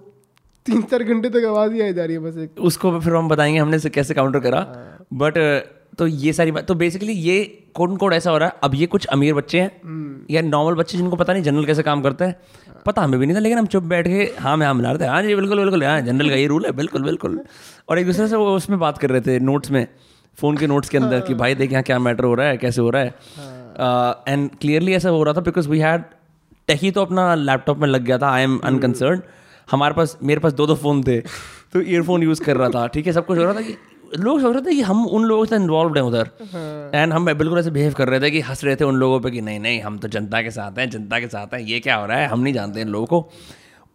तीन चार घंटे तक आवाज़ ही आई जा रही है बस एक। उसको फिर हम बताएँगे हमने इसे कैसे काउंटर करा। बट तो ये सारी बात तो बेसिकली ये कोड कोड ऐसा हो रहा है। अब ये कुछ अमीर बच्चे हैं या नॉर्मल बच्चे जिनको पता नहीं जनरल कैसे काम करता है। पता हमें भी नहीं था लेकिन हम चुप बैठ के हाँ मैं हाँ मिला रहे थे हाँ जी बिल्कुल बिल्कुल हाँ जनरल का ये रूल है बिल्कुल बिल्कुल। और एक दूसरे से वो उसमें बात कर रहे थे नोट्स में फ़ोन के नोट्स के अंदर कि भाई देख यहाँ क्या मैटर हो रहा है कैसे हो रहा है। एंड क्लियरली ऐसा हो रहा था बिकॉज़ वी हैड टेकी तो अपना लैपटॉप में लग गया था आई एम अनकंसर्न हमारे पास मेरे पास दो दो फ़ोन थे तो ईयरफोन यूज़ कर रहा था। ठीक है सब कुछ हो रहा था कि लोग सोच रहे थे कि हम उन लोगों से इन्वॉल्व हैं उधर। एंड हम बिल्कुल ऐसे बिहेव कर रहे थे कि हंस रहे थे उन लोगों पे कि नहीं नहीं हम तो जनता के साथ हैं जनता के साथ हैं ये क्या हो रहा है? हम नहीं जानते इन लोगों को।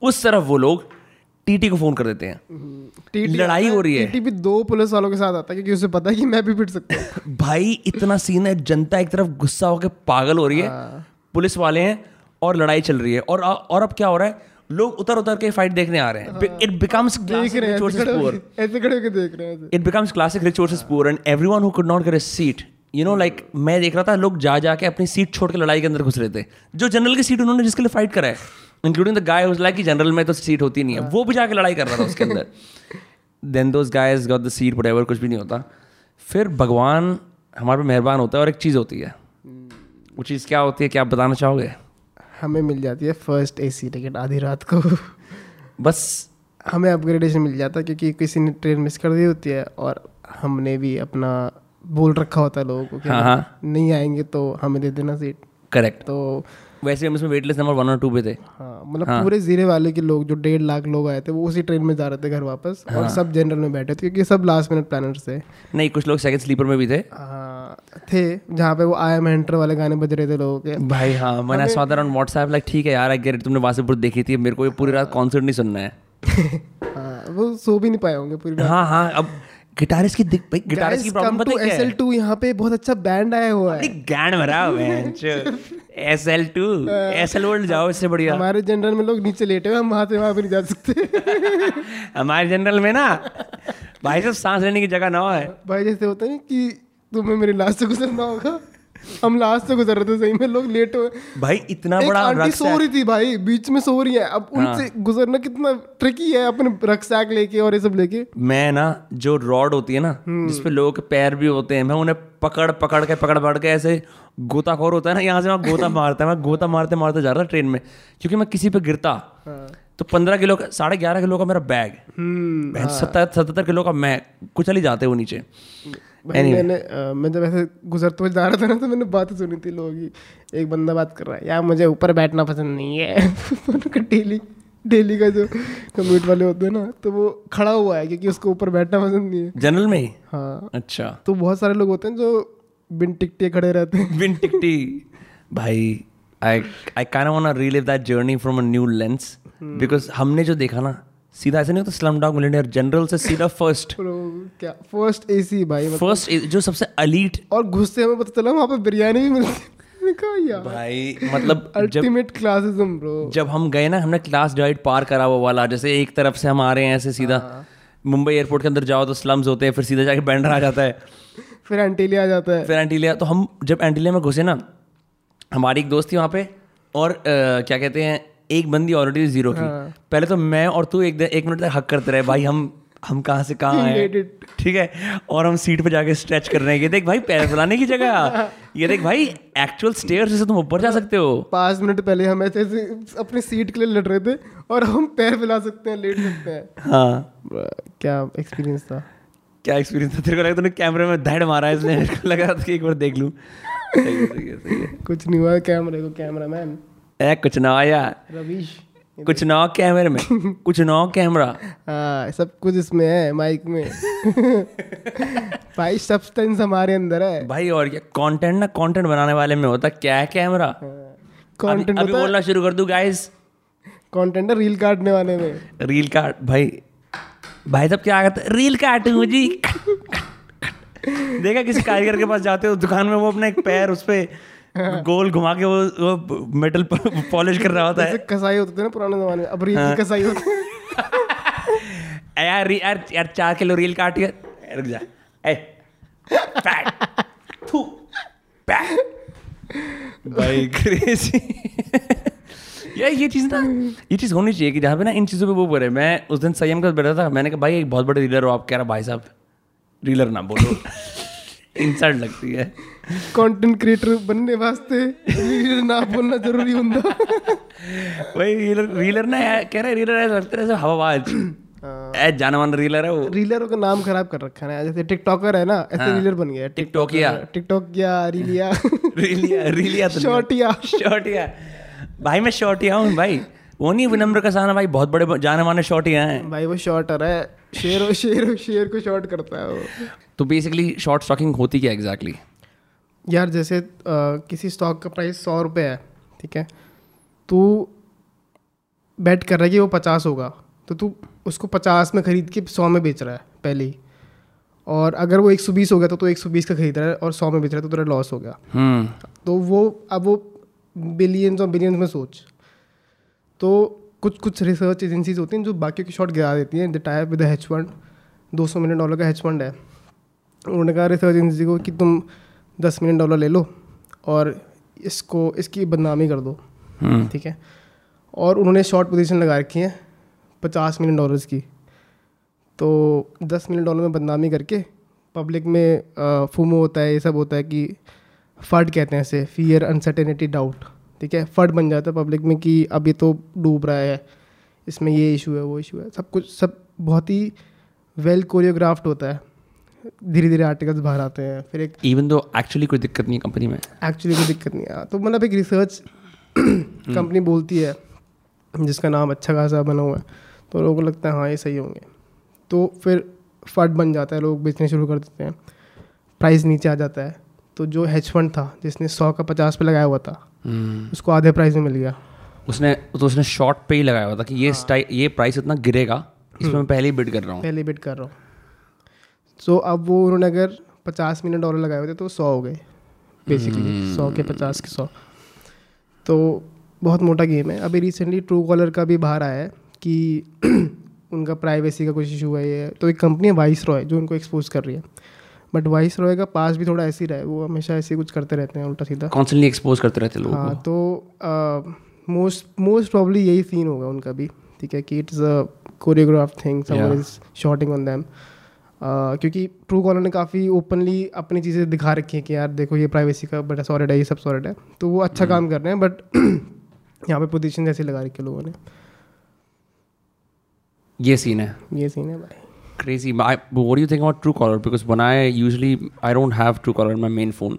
उस तरफ़ वो लोग टीटी को फ़ोन कर देते हैं। TT लड़ाई हो रही है। टीटी भी दो पुलिस वालों के साथ आता है क्योंकि उसे पता है कि मैं भी पिट सकता हूँ। भाई इतना सीन है जनता एक तरफ़ गुस्सा होकर पागल हो रही है। पुलिस वाले हैं और लड़ाई चल रही है। और और अब क्या हो रहा है? लोग उतर उतर के फाइट देखने आ रहे हैं। इट बिकम्स हैं खड़े पुअर हैं everyone who could not get a seat you know like मैं देख रहा था लोग जा जाके अपनी सीट छोड़ के लड़ाई के अंदर घुस रहे थे। जो जनरल की सीट उन्होंने जिसके लिए फाइट करा है इंक्लूडिंग द गाय लाइक कि जनरल में तो सीट होती नहीं है। वो भी जाके लड़ाई कर रहा था उसके अंदर। Then those guys got the seat what कुछ भी नहीं होता। फिर भगवान हमारे पे मेहरबान होता है और एक चीज़ होती है। वो चीज़ क्या होती है क्या आप बताना चाहोगे? हमें मिल जाती है फ़र्स्ट एसी टिकट आधी रात को। बस। हमें अपग्रेडेशन मिल जाता है क्योंकि किसी ने ट्रेन मिस कर दी होती है और हमने भी अपना बोल रखा होता है लोगों को कि हाँ, हाँ। नहीं आएँगे तो हमें दे देना सीट करेक्ट तो वैसे हम इसमें वेटलेस नंबर वन और टू पे थे। हाँ मतलब हाँ. पूरे जीरे वाले के लोग जो डेढ़ लाख लोग आए थे वो उसी ट्रेन में जा रहे थे घर वापस हाँ. और सब जनरल में बैठे थे क्योंकि सब लास्ट मिनट प्लानर्स थे। नहीं कुछ लोग सेकंड स्लीपर में भी थे। हाँ, थे जहाँ पे वो आई एम एंटर वाले गाने बज रहे थे लोगों के। भाई हाँ मैंने सॉ ऑन व्हाट्सएप लाइक ठीक है यार गेट तुमने वासेपुर देखी थी मेरे को ये पूरी रात कॉन्सर्ट नहीं सुनना है। हाँ, वो सो भी नहीं पाए होंगे पूरी हाँ हाँ अब गिटारिस्ट की दिक भाई गिटारिस्ट की प्रॉब्लम पता है क्या है? SL2 यहाँ पे बहुत अच्छा बैंड आया हुआ है। गांड भरा हुआ है टू एस एल वर्ल्ड जाओ इससे बढ़िया। हमारे जनरल में लोग नीचे लेटे हुए हम वहाँ से वहाँ पे नहीं जा सकते। हमारे जनरल में ना भाई साहब सांस लेने की जगह ना है भाई जैसे होता है कि तुम्हें मेरे लास्ट से गुजरना होगा। हम लास्ट से गुजर रहे थे सही में लोग लेट हुए। भाई इतना एक बड़ा आंटी सो रही थी भाई बीच में सो रही है। अब हाँ। उनसे गुजरना कितना ट्रिकी है अपने रक्सैक लेके और ये सब लेके। मैं ना जो रॉड होती है ना हम्म। जिसपे लोगों के पैर भी होते हैं मैं उन्हें पकड़ पकड़ के पकड़ पकड़ के ऐसे गोताखोर होता है ना यहाँ से मैं गोता मारता है मैं गोता मारते मारते जा रहा ट्रेन में क्योंकि मैं किसी पे गिरता। तो पंद्रह किलो का साढ़े ग्यारह किलो का मेरा बैग हम्म सत्तर सतहत्तर किलो का मैं कुचल ही जाते वो नीचे। मैंने मैं जब ऐसे गुजरते हुए जा रहा था ना तो मैंने बातें सुनी थी लोगों की। एक बंदा बात कर रहा है यार मुझे ऊपर बैठना पसंद नहीं है। उनका डेली डेली का जो कम्यूट वाले होते हैं ना तो वो खड़ा हुआ है क्योंकि उसको ऊपर बैठना पसंद नहीं है। जनरल में ही? हाँ। अच्छा। तो बहुत सारे लोग होते हैं जो बिन टिकटे खड़े रहते हैं। बिन टिकटी? भाई I I can want relive that journey from a new lens because हमने जो देखा ना सीधा ऐसे नहीं होता स्लम डॉग मिलियनेयर जनरल से सीधा फ़र्स्ट क्या? फ़र्स्ट एसी भाई मतलब। फ़र्स्ट जो सबसे अलीट और घुसते हमें पता चला वहाँ पे बिरयानी भी मिलती है। यार भाई मतलब अल्टीमेट क्लासिज्म ब्रो। जब हम गए ना हमने क्लास डिवाइड पार करा वो वाला जैसे एक तरफ़ से हम आ रहे हैं ऐसे सीधा। मुंबई एयरपोर्ट के अंदर जाओ तो स्लम्स होते हैं फिर सीधा जाके बैंडर आ जाता है। फिर एंटीलिया आ जाता है। फिर एंटीलिया तो हम जब एंटीलिया में घुसे ना हमारी एक दोस्त थी वहाँ पे और अ, क्या कहते हैं एक बंदी ऑलरेडी ज़ीरो की पहले तो मैं और तू एक एक मिनट तक हक करते रहे भाई हम हम कहाँ से कहाँ आए ठीक है? और हम सीट पे जाके स्ट्रेच कर रहे हैं। ये देख भाई पैर फैलाने की जगह। ये देख भाई एक्चुअल स्टेयर से तुम ऊपर जा सकते हो। पाँच मिनट पहले हम ऐसे अपनी सीट के लिए लड़ रहे थे और हम पैर फैला सकते हैं लेट सकते हैं। हाँ। क्या एक्सपीरियंस था? क्या एक्सपीरियंस था? तेरे को लगा तूने कैमरे में धड़ मारा है इसलिए लगा था कि एक बार देख लूँ। है है है। कुछ नहीं हुआ कैमरे को कैमरा मैन ए कुछ ना आया। रवीश कुछ ना कैमरे में कुछ ना कैमरा। हाँ सब कुछ इसमें है माइक में। भाई सब्सटेंस हमारे अंदर है। भाई और क्या कंटेंट ना कंटेंट बनाने वाले में होता क्या है कैमरा? कंटेंट अभी, अभी बोलना शुरू कर दूँ गाइस कंटेंट है रील काटने वाले में। रील काट भाई। भाई सब क्या कहते रील काटूं जी देखा किसी कारीगर के पास जाते हो दुकान में वो अपना एक पैर उस पे गोल घुमा के वो वो मेटल पॉलिश कर रहा होता है। कसाई होते थे ना पुराने जमाने में। अब रील की कसाई होते यार यार यार चार किलो रील काट के रुक जा। ए पैट थू पैट भाई क्रेजी यार ये चीज़ ना ये चीज़ होनी चाहिए कि जहाँ पे ना इन चीज़ों पे वो बोले मैं उस दिन संयम का बैठा था मैंने कहा भाई एक बहुत बड़े रीलर हो आप कह रहा भाई साहब रीलर ना बोलो। इंसल्ट लगती है। कंटेंट क्रिएटर बनने वास्ते रील ना बोलना ज़रूरी ਹੁੰਦਾ भाई रीलर रीलर ना कह रहे रीलर ऐसा लगता है हवाबाज ए जानवर रीलर है वो। रीलरों का नाम खराब कर रखा है जैसे टिकटॉकर है ना ऐसे रीलर बन गया। टिकटोकिया टिकटॉक या रीलिया रीलिया रीलिया शॉर्टिया शॉर्टिया भाई मैं शॉर्टिया हूँ भाई। वो नहीं विनम्र कसाना भाई बहुत बड़े जाने माने शॉर्टिया हैं। भाई वो शॉर्टर है। शेर शेर शेर को शॉर्ट करता है वो। तो बेसिकली शॉर्ट स्टॉकिंग होती क्या एग्जैक्टली यार जैसे अ, किसी स्टॉक का प्राइस सौ रुपये है ठीक है? तू बेट कर रहा है कि वो पचास होगा तो तू उसको पचास में खरीद के सौ में बेच रहा है पहले ही। और अगर वो एक सौ बीस हो गया तो तू एक सौ बीस का खरीद रहा है और सौ में बेच रहा है तो तेरा लॉस हो गया। हम्म। तो वो अब वो बिलियंस और बिलियंस में सोच। तो कुछ कुछ रिसर्च एजेंसीज होती हैं जो बाकी की शॉट गिरा देती हैं। The type with hedge fund दो सौ मिलियन डॉलर का हेच फंड है। उन्होंने कहा रिसर्च एजेंसी को कि तुम दस मिलियन डॉलर ले लो और इसको इसकी बदनामी कर दो। हम्म। ठीक है? और उन्होंने शॉर्ट पोजीशन लगा रखी है पचास मिलियन डॉलर्स की। तो दस मिलियन डॉलर में बदनामी करके पब्लिक में फूमो होता है ये सब होता है कि फड कहते हैं इसे फियर अनसर्टेनिटी डाउट ठीक है? फड बन जाता है पब्लिक में कि अब ये तो डूब रहा है इसमें ये इशू है वो इशू है। सब कुछ सब बहुत ही वेल कोरियोग्राफ्ड होता है। धीरे धीरे आर्टिकल्स बाहर आते हैं फिर एक इवन दो एक्चुअली कोई दिक्कत नहीं है कंपनी में। एक्चुअली कोई दिक्कत नहीं है। तो मतलब एक रिसर्च कंपनी बोलती है जिसका नाम अच्छा खासा बना हुआ है तो लोगों को लगता है हाँ ये सही होंगे। तो फिर फट बन जाता है लोग बेचने शुरू कर देते हैं प्राइस नीचे आ जाता है। तो जो हेज फंड था जिसने सौ का पचास पे लगाया हुआ था हम्म। उसको आधे प्राइस में मिल गया। उसने तो उसने शॉर्ट पे ही लगाया हुआ था कि ये स्टाइ ये प्राइस इतना गिरेगा इसमें मैं पहले ही बिड कर रहा हूँ। पहले बिट कर रहा हूँ। सो so, अब वो उन्होंने अगर पचास मिलियन डॉलर लगाए थे तो सौ हो गए बेसिकली सौ के पचास के सौ। तो बहुत मोटा गेम है। अभी रिसेंटली ट्रू कॉलर का भी बाहर आया है कि उनका प्राइवेसी का कुछ इशू है ये। तो एक कंपनी है वाइस रॉय जो उनको एक्सपोज कर रही है। बट वाइस रॉय का पास भी थोड़ा ऐसे ही रहा है। वो हमेशा ऐसे कुछ करते रहते हैं उल्टा सीधा। कॉन्स्टेंटली एक्सपोज करते रहते हैं लोग हाँ तो मोस्ट मोस्ट प्रॉब्ली यही सीन होगा उनका भी। ठीक है कि it's a choreograph thing someone is shooting on them क्योंकि ट्रू कॉलर ने काफ़ी ओपनली अपनी चीज़ें दिखा रखी हैं कि यार देखो ये प्राइवेसी का बड़ा सॉलिड है ये सब सॉलिड है तो वो अच्छा काम कर रहे हैं बट यहाँ पे पोजीशन जैसी लगा रखी है लोगों ने ये सीन है ये सीन है भाई crazy. But I, but what do you think about Truecaller? Because when I usually I don't have Truecaller in my main phone,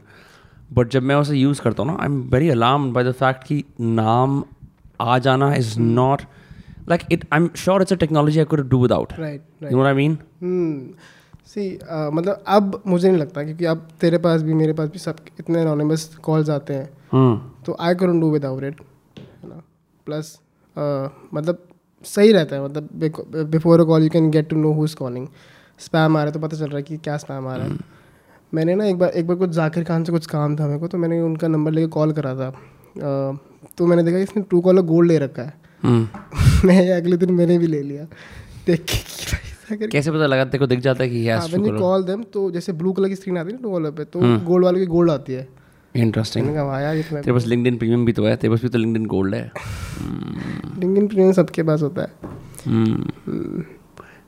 but जब मैं उसे यूज़ करता हूँ ना I'm very alarmed by the fact कि नाम आ जाना is not like it. I'm sure it's a technology I could do without. Right You know what I mean? hmm. See मतलब अब मुझे नहीं लगता क्योंकि अब तेरे पास भी मेरे पास भी सब इतने अनोनिमस कॉल्स आते हैं Hmm. तो आई करूँ डू विदाउट इट है ना प्लस मतलब सही रहता है मतलब before a call you can get to know who is calling spam आ रहा है तो पता चल रहा है कि क्या स्पैम आ रहा है मैंने ना एक बार एक बार कुछ जाकिर खान से कुछ काम था मेरे को तो मैंने उनका नंबर लेके कॉल करा था अ, तो मैंने देखा इसने ट्रू कॉलर गोल्ड ले रखा है Hmm. मैं अगले दिन मैंने भी ले लिया। देख के कैसे पता लगा? तेरे को दिख जाता है कि हाँ yes मैंने कॉल देम तो जैसे ब्लू कलर की स्क्रीन आती है ना कॉलर पे तो गोल्ड वाले की गोल्ड आती है। Interesting. मैंने कहा यार ये तो तेरे पास LinkedIn प्रीमियम भी तो है तेरे पास भी तो LinkedIn गोल्ड है। लिंक्डइन प्रीमियम सबके पास होता है। Hmm.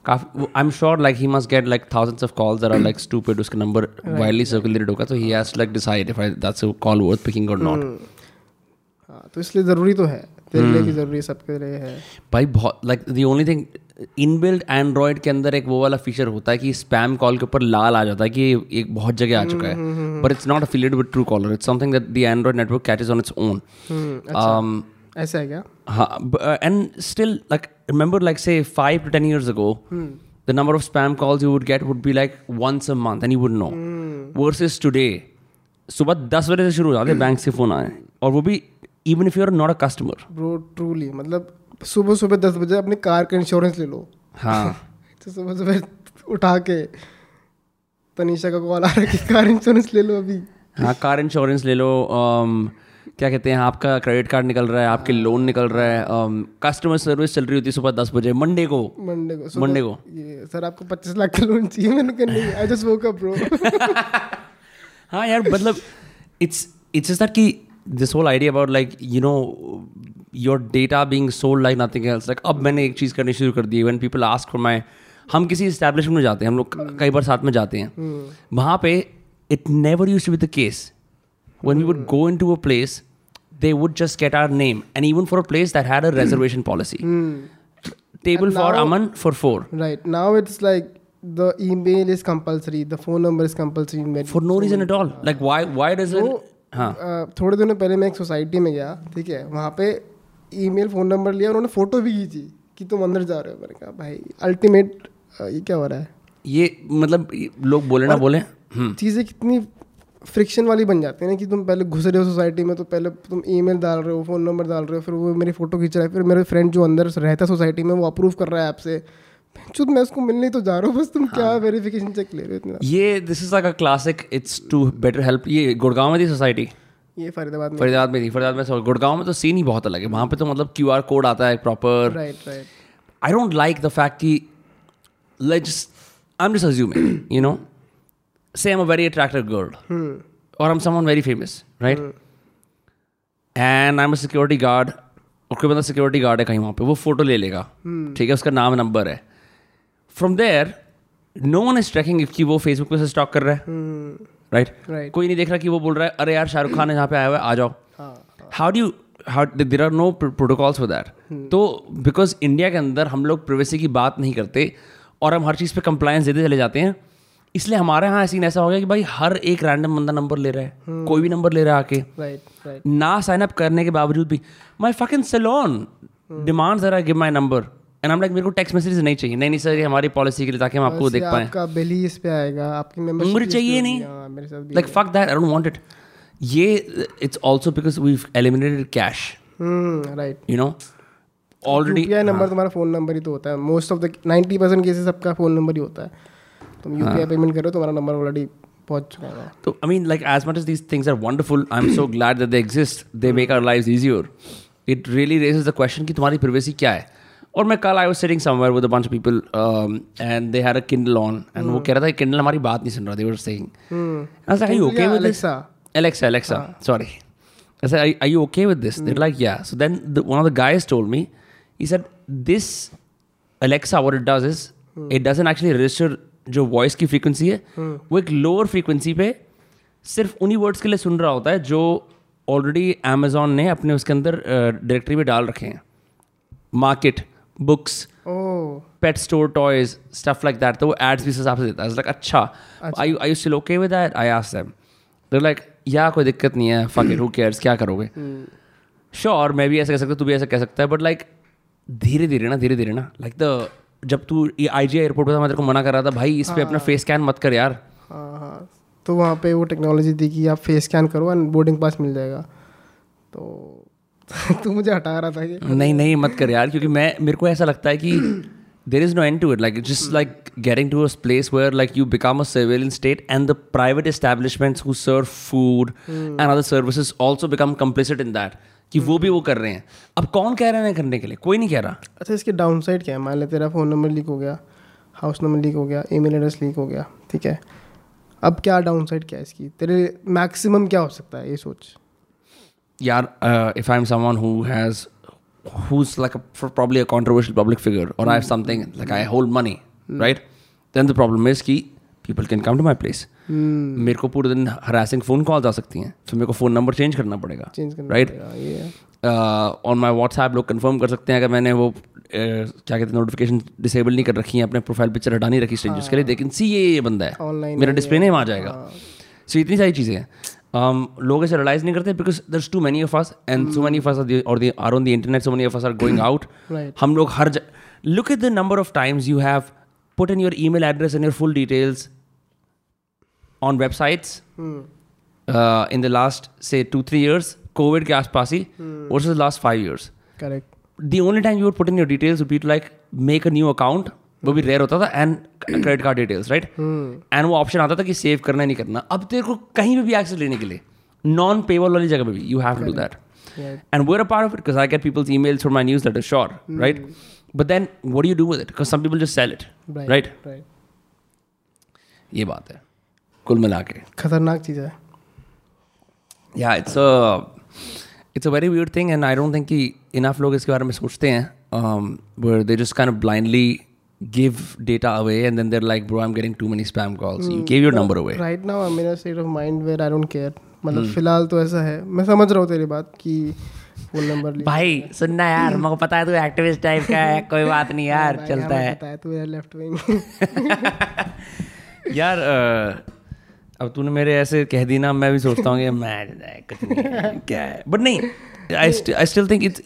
काफ़ी I am sure like he must get like thousands of calls that are like stupid उसका नंबर वाइडली सर्कुलेटेड होगा तो he has like decide if I that's a call worth picking और not तो इसलिए ज़रूरी तो है। तेरे लिए भी ज़रूरी है सबके लिए है। भाई बहुत like the only thing inbuilt Android के अंदर एक वो वाला फीचर होता है कि स्पैम कॉल के ऊपर लाल आ जाता है कि एक बहुत जगह आ चुका है। But it's not affiliated with Truecaller it's something that the Android network catches on its own hmm, ऐसा है क्या? हाँ and still like remember like say five to ten years ago the number of spam calls you would get would be like once a month and you would know. versus today सुबह दस बजे से शुरू हो जाते हैं bank से phone आए और वो भी even if you are not a customer bro truly मतलब सुबह सुबह दस बजे अपनी कार का इंश्योरेंस ले लो। हाँ। तो सुबह सुबह उठा के तनीषा का कॉल आ रहा है कि कार इंश्योरेंस ले लो अभी। हाँ कार इंश्योरेंस ले लो um, क्या कहते हैं आपका क्रेडिट कार्ड निकल रहा है आपके लोन निकल रहा है कस्टमर सर्विस चल रही होती है सुबह दस बजे मंडे को। मंडे को मंडे को। ये सर आपको पच्चीस लाख का लोन चाहिए मैंने कहा नहीं I just woke up bro हाँ यार मतलब इट्स इट्स जस्ट दैट कि this whole idea about like you know your data being sold like nothing else like अब मैंने एक चीज़ करनी शुरू कर दी when people ask for my हम किसी इस्टेब्लिशमेंट में जाते हैं हम लोग कई बार साथ में जाते हैं वहाँ पे it never use to be the case when we would go into a place they would just get our name and even for a place that had a reservation policy table And for now- aman for four right now it's like the email is compulsory the phone number is compulsory in for no reason at all like why why does it तो, हाँ। थोड़े दिनों पहले मैं एक society में गया ठीक है वहाँ पे ईमेल फ़ोन नंबर लिया उन्होंने फ़ोटो भी खींची कि तुम अंदर जा रहे हो। मैंने कहा भाई अल्टीमेट ये क्या हो रहा है? ये मतलब लोग बोले ना बोले? हम्म। चीज़ें कितनी फ्रिक्शन वाली बन जाती है ना कि तुम पहले घुस रहे हो सोसाइटी में तो पहले तुम ईमेल डाल रहे हो फ़ोन नंबर डाल रहे हो फिर वो मेरी फ़ोटो खींच रहा है फिर मेरे फ्रेंड जो अंदर रहता है सोसाइटी में वो अप्रूव कर रहा है आपसे चुत मैं उसको मिलने तो जा रहा हूँ बस तुम हाँ. क्या वेरिफिकेशन चेक ले रहे हो इतना? ये this is like a classic it's to better help ये गुड़गांव में थी सोसाइटी ये फरीदाबाद में। फरीदाबाद में थी फरीदाबाद में so- गुड़गांव में तो सीन ही बहुत अलग है वहाँ पे तो मतलब क्यू आर कोड आता है proper right right I don't like the fact कि let's just I'm just assuming, you know, say I'm a very attractive girl or I'm someone very famous, right? And I'm a security guard और कोई बंदा security guard है कहीं वहाँ पे वो photo ले लेगा। ठीक है उसका नाम नंबर है। From there no one is tracking कि वो फेसबुक पे से स्टॉक कर रहा है। Right hmm. Right. right. कोई नहीं देख रहा कि वो बोल रहा है अरे यार शाहरुख खान यहाँ पे आया हुआ है आ जाओ। How do how there are no protocols for that तो बिकॉज़ इंडिया के अंदर हम लोग प्रिवेसी की बात नहीं करते और हम हर चीज़ पे कंप्लायंस देते चले जाते हैं। इसलिए हमारे यहाँ सीन ऐसा हो गया कि भाई हर एक रैंडम बंदा नंबर ले रहा है। hmm. कोई भी नंबर ले रहा है आके। राइट राइट ना साइन अप करने के बावजूद भी। माई फकिंग सलोन डिमांड जरा गिव माई नंबर एंड हम लाइक मेरे को टेक्स्ट मैसेज नहीं चाहिए। नहीं नहीं सर ये हमारी पॉलिसी के लिए ताकि हम आपको देख पाएँ। आपका बिल ही इस पे आएगा। आपकी मेंबरशिप मुझे चाहिए नहीं। Like fuck that I don't want it ये it's also because we eliminated cash right you know already UPI number तुम्हारा फ़ोन नंबर ही तो होता है। Most of the 90 percent cases सबका फ़ोन नंबर ही होता है। तुम यूपीआई पेमेंट करो तुम्हारा नंबर ऑलरेडी पहुँच चुका है So, I mean, like, as much as these things are wonderful, I'm so glad that they exist. They make our lives easier. It really raises the question कि तुम्हारी privacy क्या है? और मैं कल I was sitting somewhere with bunch of people and they had a Kindle on and वो कह रहा था किंडल हमारी बात नहीं सुन रहा they were saying I was like okay with this? Alexa, Alexa, sorry. I said, are, are you okay with this? They're like, yeah. So then the, one of the guys told me, he said, this Alexa, what it does is, it doesn't actually register जो voice की frequency है वो एक lower frequency पे सिर्फ़ उन्हीं words के लिए सुन रहा होता है जो ऑलरेडी अमेजोन ने अपने उसके अंदर डायरेक्टरी में डाल रखे हैं। Market books pet store toys stuff like that तो वो एड्स भी इस हिसाब से देता है। लाइक अच्छा I I still okay with that I ask them they like या कोई दिक्कत नहीं है। फक इट हु केयर्स क्या करोगे? श्योर मैं भी ऐसा कह सकता तू भी ऐसा कह सकता है बट लाइक धीरे धीरे ना धीरे धीरे ना। लाइक द जब तू आई जी एयरपोर्ट पर था मैं तेरे को मना कर रहा था भाई इस पे अपना फेस स्कैन मत कर यार। हाँ हाँ। तो वहाँ पे वो टेक्नोलॉजी दी कि आप फेस स्कैन करो एंड बोर्डिंग पास मिल जाएगा। तो तू मुझे हटा रहा था कि नहीं नहीं मत कर यार क्योंकि मैं मेरे को ऐसा लगता है कि there is no end to it like just like getting to a place where like you become a surveillance state and the private establishments who serve food and other services also become complicit in that कि वो भी वो कर रहे हैं। अब कौन कह रहे हैं करने के लिए? कोई नहीं कह रहा। अच्छा इसके डाउन साइड क्या है? मान ले तेरा फ़ोन नंबर लीक हो गया हाउस नंबर लीक हो गया ईमेल एड्रेस लीक हो गया ठीक है? अब क्या डाउन साइड क्या है इसकी? तेरे मैक्सिमम क्या हो सकता है? ये सोच। यार if I am someone who has who's like a, probably a controversial public figure or I have something like I hold money, right? Then the problem is कि people can come to my place. मेरे को पूरे दिन harassing phone calls आ सकती हैं फिर मेरे को फ़ोन नंबर चेंज करना पड़ेगा है ऑन माई व्हाट्सएप लोग कंफर्म कर सकते हैं अगर मैंने वो uh, क्या कहते हैं नोटिफिकेशन डिसेबल नहीं कर रखी है अपने प्रोफ़ाइल पिक्चर हटा नहीं रखी स्ट्रेंजर्स के लिए लेकिन सी ये ये बंदा है। मेरा डिस्प्ले नेम आ जाएगा। सो इतनी सारी चीज़ें हैं। Um, लोग इसे रियलाइज़ नहीं करते because there's too many of us and so many of us और are on the internet so many of us are going out हम लोग हर look at the number of times you have put in your email address and your full details on websites in the last say two three years COVID के आसपास ही versus last five years correct the only time you would put in your details would be to like make a new account वो भी rare होता था and credit card details right and वो option आता था कि सेव करना नहीं करना। अब तेरे को कहीं भी एक्सेस लेने के लिए नॉन पेबल वाली जगह पे भी you have to do that and were a part of it because I get people's emails from my newsletter sure right but then what do you do with it because some people just sell it right ये बात है। कुल मिला के। खतरनाक चीज़ है। या it's it's a very weird thing and I don't think कि इनफ लोग इसके बारे में सोचते हैं where they just kind of blindly give data away and then they're like bro i'm getting too many spam calls. You gave your number away. Right now I in a state of mind where I don't care मतलब फ़िलहाल तो ऐसा है। मैं समझ रहा हूँ तेरी बात कि फ़ोन नंबर भाई सुनना यार मेरे को पता है तू एक्टिविस्ट टाइप का है। कोई बात नहीं यार चलता है। पता है तू मेरा लेफ़्ट विंग यार अब तूने मेरे ऐसे कह दी ना मैं भी सोचता हूँ कि मैं कुछ नहीं क्या है? बट नहीं I I still think it's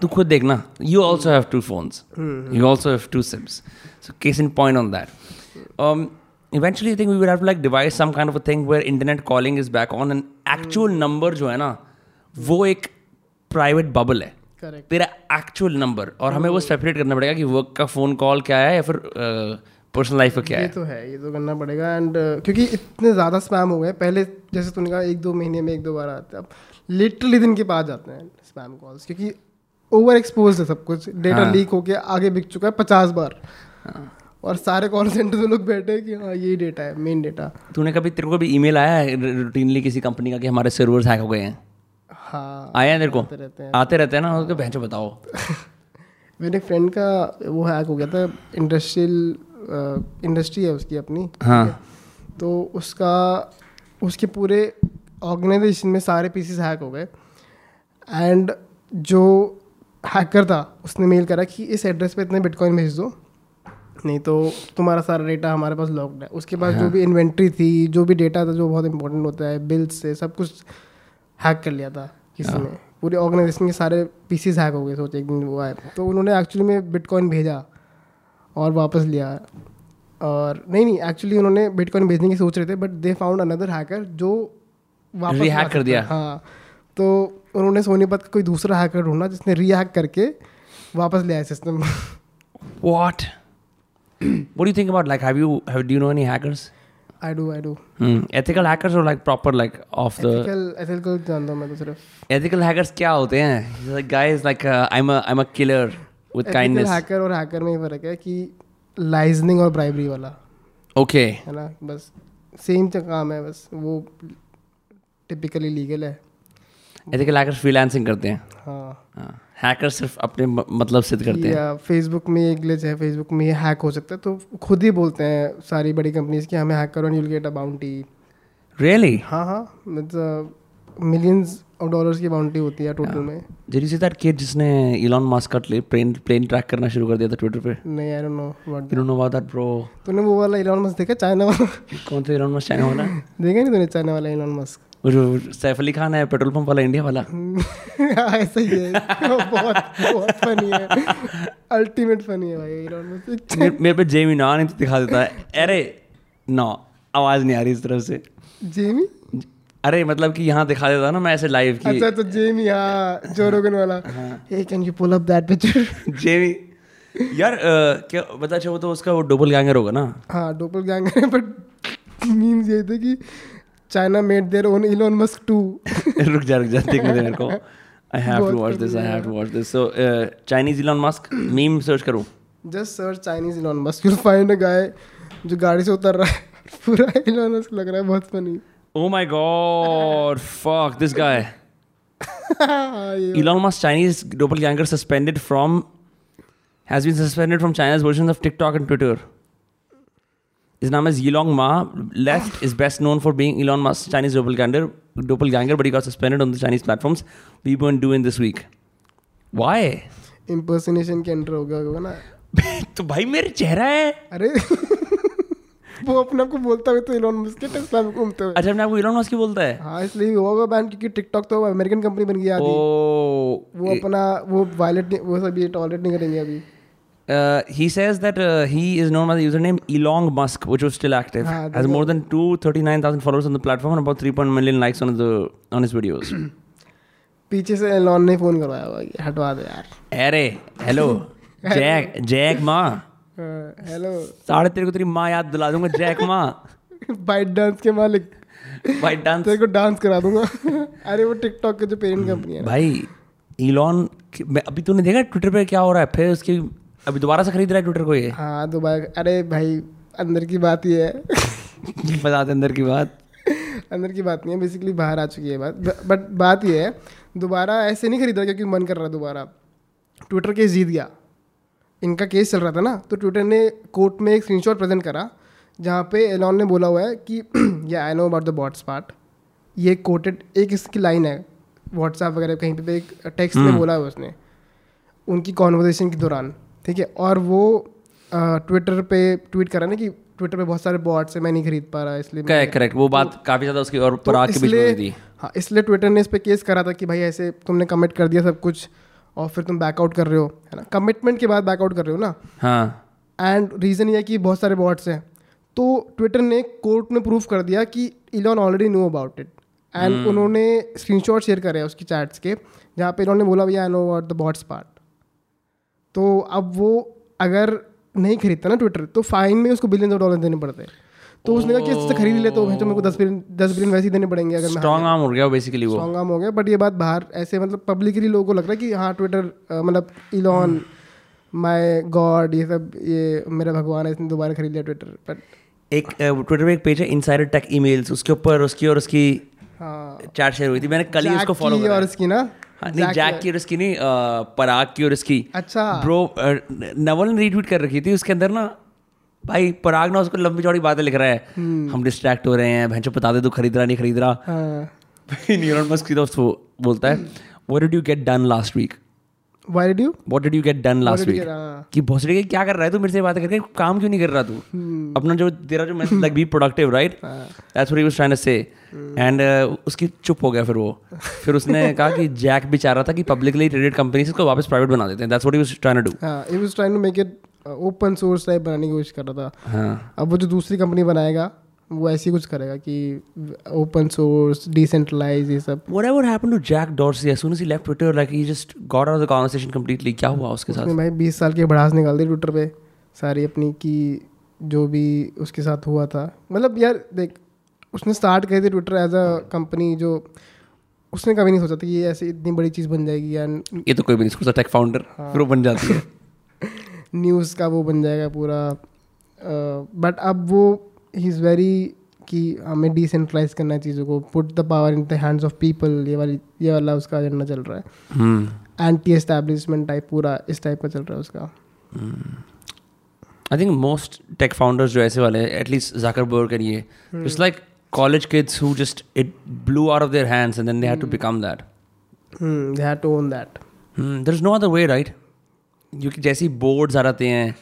तू खुद देखना। You also have two phones you also have two SIMs so case in point on that eventually I think we would have to like devise some kind of a thing where internet calling is back on and actual number जो है ना वो एक private bubble है। Correct तेरा actual number और हमें वो सेपरेट करना पड़ेगा कि वर्क का फ़ोन कॉल क्या है या फिर पर्सनल लाइफ का क्या ये है। तो है ये तो करना पड़ेगा एंड क्योंकि इतने ज़्यादा स्पैम हो गए। पहले जैसे तूने कहा एक दो महीने में एक दो बार आते हैं अब लिटरली दिन के बाद जाते हैं स्पैम कॉल्स क्योंकि ओवर एक्सपोज है सब कुछ. डेटा हाँ। लीक होके आगे बिक चुका है पचास बार. और सारे कॉल सेंटर में लोग बैठे हैं कि हाँ यही डेटा है मेन डेटा तूने कभी तेरे को भी ईमेल आया है रूटीनली किसी कंपनी का कि हमारे सर्वर्स हैक हो गए हैं? हाँ आया है तेरे को? आते रहते हैं. आते रहते हैं ना? उसके बहन बताओ. मेरे फ्रेंड का वो हैक हो गया था इंडस्ट्रियल इंडस्ट्री है उसकी अपनी. हाँ. तो उसका उसके पूरे ऑर्गेनाइजेशन में सारे पीसीस हैक हो गए. एंड जो हैकर था उसने मेल करा कि इस एड्रेस पे इतने बिटकॉइन भेज दो। नहीं तो तुम्हारा सारा डेटा हमारे पास लॉक्ड है। उसके पास जो भी इन्वेंट्री थी जो भी डेटा था जो बहुत इंपॉर्टेंट होता है बिल्स से सब कुछ हैक कर लिया था किसी ने। पूरे ऑर्गेनाइजेशन के सारे पीसीज हैक हो गए सोचे एक दिन वो आए तो उन्होंने एक्चुअली में बिटकॉइन भेजा और वापस लिया। और नहीं नहीं एक्चुअली उन्होंने बिटकॉइन भेजने की सोच रहे थे but they found another hacker जो वापस हैक कर दिया। हाँ तो उन्होंने सोनीपत का कोई दूसरा हैकर ढूंढा जिसने री करके वापस लिया है सिस्टम वॉट वो you think about like have you have do know any hackers I do I do ethical hackers और like proper like of the ethical ethical जानता हूँ मैं तो सिर्फ़। एथिकल हैकर्स क्या होते हैं? Like guys like I am I am a killer with kindness ethical hacker और हैकर में फ़र्क है कि लाइजनिंग और ब्राइबरी वाला। ओके है ना? बस सेम का काम है बस वो टिपिकली लीगल है। Ethical hackers freelancing करते हैं। हाँ। हैकर सिर्फ़ अपने मतलब सिद्ध करते हैं। फेसबुक में एक ग्लिच है फेसबुक में ये हैक हो सकता है तो खुद ही बोलते हैं सारी बड़ी कंपनीज़ कि हमें हैक करो and you'll get a bounty really? हाँ हाँ मतलब मिलियंस ऑफ़ डॉलर्स की बाउंटी होती है टोटल में। Did you see that kid जिसने Elon Musk का प्लेन प्लेन ट्रैक करना शुरू कर दिया था ट्विटर पे? नहीं I don't know what you don't know about that bro. तूने वो वाला इलॉन मस्क देखा? चाइना वाला? कौन सा Elon Musk चाइना वाला? देखा नहीं तूने चाइना वाला इलॉन मस्क वो जो सैफ अली खान है पेट्रोल पंप वाला इंडिया वाला। ऐसा ही है। बहुत बहुत फनी है। अल्टीमेट फनी है भाई इलॉन मस्क मेरे मेरे पे जेमी ना नहीं तो दिखा देता है। अरे ना आवाज़ नहीं आ रही इस तरफ़ से। जेमी अरे मतलब कि यहाँ दिखा देता ना मैं ऐसे लाइव की। अच्छा तो जेमी हाँ जो रोगन वाला। Hey. Can you pull up that picture Jamie यार अ, क्या बता अच्छा वो तो उसका वो डबल गैंगर होगा ना? हाँ डोपल गैंगर है बट मीम्स ये थे कि China made their own Elon Musk too रुक जा रुक जा देखने दे मेरे को। I have to watch this I have to watch this so Chinese Elon Musk meme search करूँ? Just search Chinese Elon Musk you find a guy जो गाड़ी से उतर रहा है। पूरा इलॉन मस्क लग रहा है बहुत funny Oh my god, fuck this guy. ये Elon Musk Chinese doppelganger suspended from has been suspended from China's versions of TikTok and Twitter. His name is Yilong Ma. Left is best known for being Elon Musk's Chinese doppelganger, doppelganger, but he got suspended on the Chinese platforms. We weren't doing this week. Why? Impersonation के enter हो गया होगा ना तो भाई मेरे चेहरा है अरे वो अपने आप को बोलता हुआ तो इलॉन मस्क के टेस्ला में घूमते हुए अच्छा अपने आपको इलॉन मस्क ही बोलता है हाँ इसलिए हुआ होगा बैन क्योंकि टिकटॉक तो अमेरिकन कंपनी बन गई आदि वो अपना वो वायलेट वो सब ये टॉलरेट नहीं करेंगे अभी Uh, he says that uh, he is known by the username Elon Musk, which was still active. Ah, has more than 239,000 followers on the platform and about 3 million likes on the on his videos. पीछे से Elon ने phone करवाया होगा हटवा दे यार अरे hello Jack Jack माँ हेलो साढ़े तेरे को तेरी माँ याद दिला दूँगा जैक माँ बाइट डांस के मालिक भाई डांस तेरे को डांस करा दूँगा अरे वो टिकटॉक के जो पेरेंट कंपनी है भाई इलॉन अभी तूने देखा ट्विटर पे क्या हो रहा है फिर उसकी अभी दोबारा से खरीद रहा है ट्विटर को ये? हाँ दोबारा अरे भाई अंदर की बात ही है। बता दे अंदर की बात। अंदर की बात नहीं है बेसिकली बाहर आ चुकी है बात। बट बात ये है दोबारा ऐसे नहीं खरीद रहा क्योंकि मन कर रहा दोबारा। ट्विटर केस जीत गया। इनका केस चल रहा था ना तो ट्विटर ने कोर्ट में एक स्क्रीनशॉट प्रेजेंट करा जहाँ पे एलॉन ने बोला हुआ है कि या I know about the bots part ये कोटेड एक इसकी लाइन है व्हाट्सएप वगैरह कहीं पे एक टेक्स्ट में बोला है उसने उनकी कॉन्वर्जेशन के दौरान। ठीक है और वो ट्विटर पे ट्वीट करा ना कि ट्विटर पे बहुत सारे बॉट्स है मैं नहीं खरीद पा रहा इसलिए करेक्ट करेक्ट वो बात काफ़ी ज़्यादा उसकी और तो के बीच में इसलिए थी। हाँ इसलिए ट्विटर ने इस पर केस करा था कि भाई ऐसे तुमने कमिट कर दिया सब कुछ और फिर तुम बैकआउट कर रहे हो है ना? कमिटमेंट के बाद बैकआउट कर रहे हो ना? हाँ। एंड रीज़न ये है कि बहुत सारे बॉट्स हैं। तो ट्विटर ने कोर्ट में प्रूव कर दिया कि Elon already know about it and उन्होंने स्क्रीनशॉट शेयर करे उसकी चैट्स के जहाँ पे इन्होंने बोला भैया I know about the bots part तो अब वो अगर नहीं खरीदता ना ट्विटर तो फाइन में उसको बिलियन ऑफ़ डॉलर देने पड़ते हैं। तो उसने कहा कि इससे खरीद ले तो तो मेरे को दस बिलियन दस बिलियन वैसे ही देने पड़ेंगे अगर मैं स्ट्रॉन्ग आर्म हो गया बेसिकली वो। स्ट्रॉन्ग आर्म हो गया बट ये बात बाहर ऐसे मतलब पब्लिकली लोगों को लग रहा है कि हाँ ट्विटर मतलब इलॉन माय गॉड ये सब ये मेरा भगवान है इसने दोबारा खरीद लिया ट्विटर बट एक ट्विटर पे एक पेज है इनसाइडर टेक ईमेल्स उसके ऊपर उसकी और उसकी हाँ। चैट शेयर हुई थी। मैंने कल ही उसको फॉलो की करा और उसकी ना? नहीं जैक की और उसकी नहीं पराग की और उसकी। अच्छा। ब्रो नवल ने रीट्वीट कर रखी थी उसके अंदर ना भाई पराग ना उसको लंबी चौड़ी बातें लिख रहा है। हम डिस्ट्रैक्ट हो रहे हैं भैंसो बता दे तू खरीद रहा नहीं खरीद रहा हाँ। न्यूरॉन मस्क की दोस्त वो बोलता है what did you get done last week you get done last did you get- हाँ। कि भोसड़ी के क्या कर रहा है तू मेरे से बातें करके? काम क्यों नहीं कर रहा तू? अपना जो तेरा जो message like be productive right that's what he was trying to say and उसकी चुप हो गया फिर वो। फिर उसने कहा कि जैक भी चाह रहा था कि पब्लिकली ट्रेडेड कंपनीज़ को वापस प्राइवेट बना देते हैं। That's what he was trying to do he was trying to make it open source type बनाने की कोशिश कर रहा था। हाँ। अब वो जो दूसरी कंपनी बनाएगा वो ऐसी कुछ करेगा कि ओपन सोर्स डिसेंट्रलाइज ये सब। Whatever happened to Jack Dorsey as soon as he left Twitter, like he just got out of the conversation completely. क्या हुआ उसके साथ? भाई बीस साल की भड़ास निकाल दी ट्विटर पे सारी अपनी की जो भी उसके साथ हुआ था। मतलब यार देख उसने स्टार्ट करी थी ट्विटर एज अ कंपनी जो उसने कभी नहीं सोचा था कि ये ऐसी इतनी बड़ी चीज़ बन जाएगी एंड ये तो कोई भी नहीं सोचता टेक फाउंडर फिर वो बन जाती है। न्यूज़ का वो बन जाएगा पूरा बट अब वो ही इज़ वेरी कि हमें डिसेंट्रलाइज करना है चीज़ों को put the power in the hands of people ये वाली ये वाला उसका एजेंडा चल रहा है। एंटी एस्टैब्लिशमेंट टाइप पूरा इस टाइप का चल रहा है उसका। I think most tech founders जो ऐसे वाले हैं एटलीस्ट जाकरबर्ग एंड ये it's like college kids who just it blew out of their hands and then they had to become that they have to own that there is no other way right क्योंकि जैसे ही boards आ जाते हैं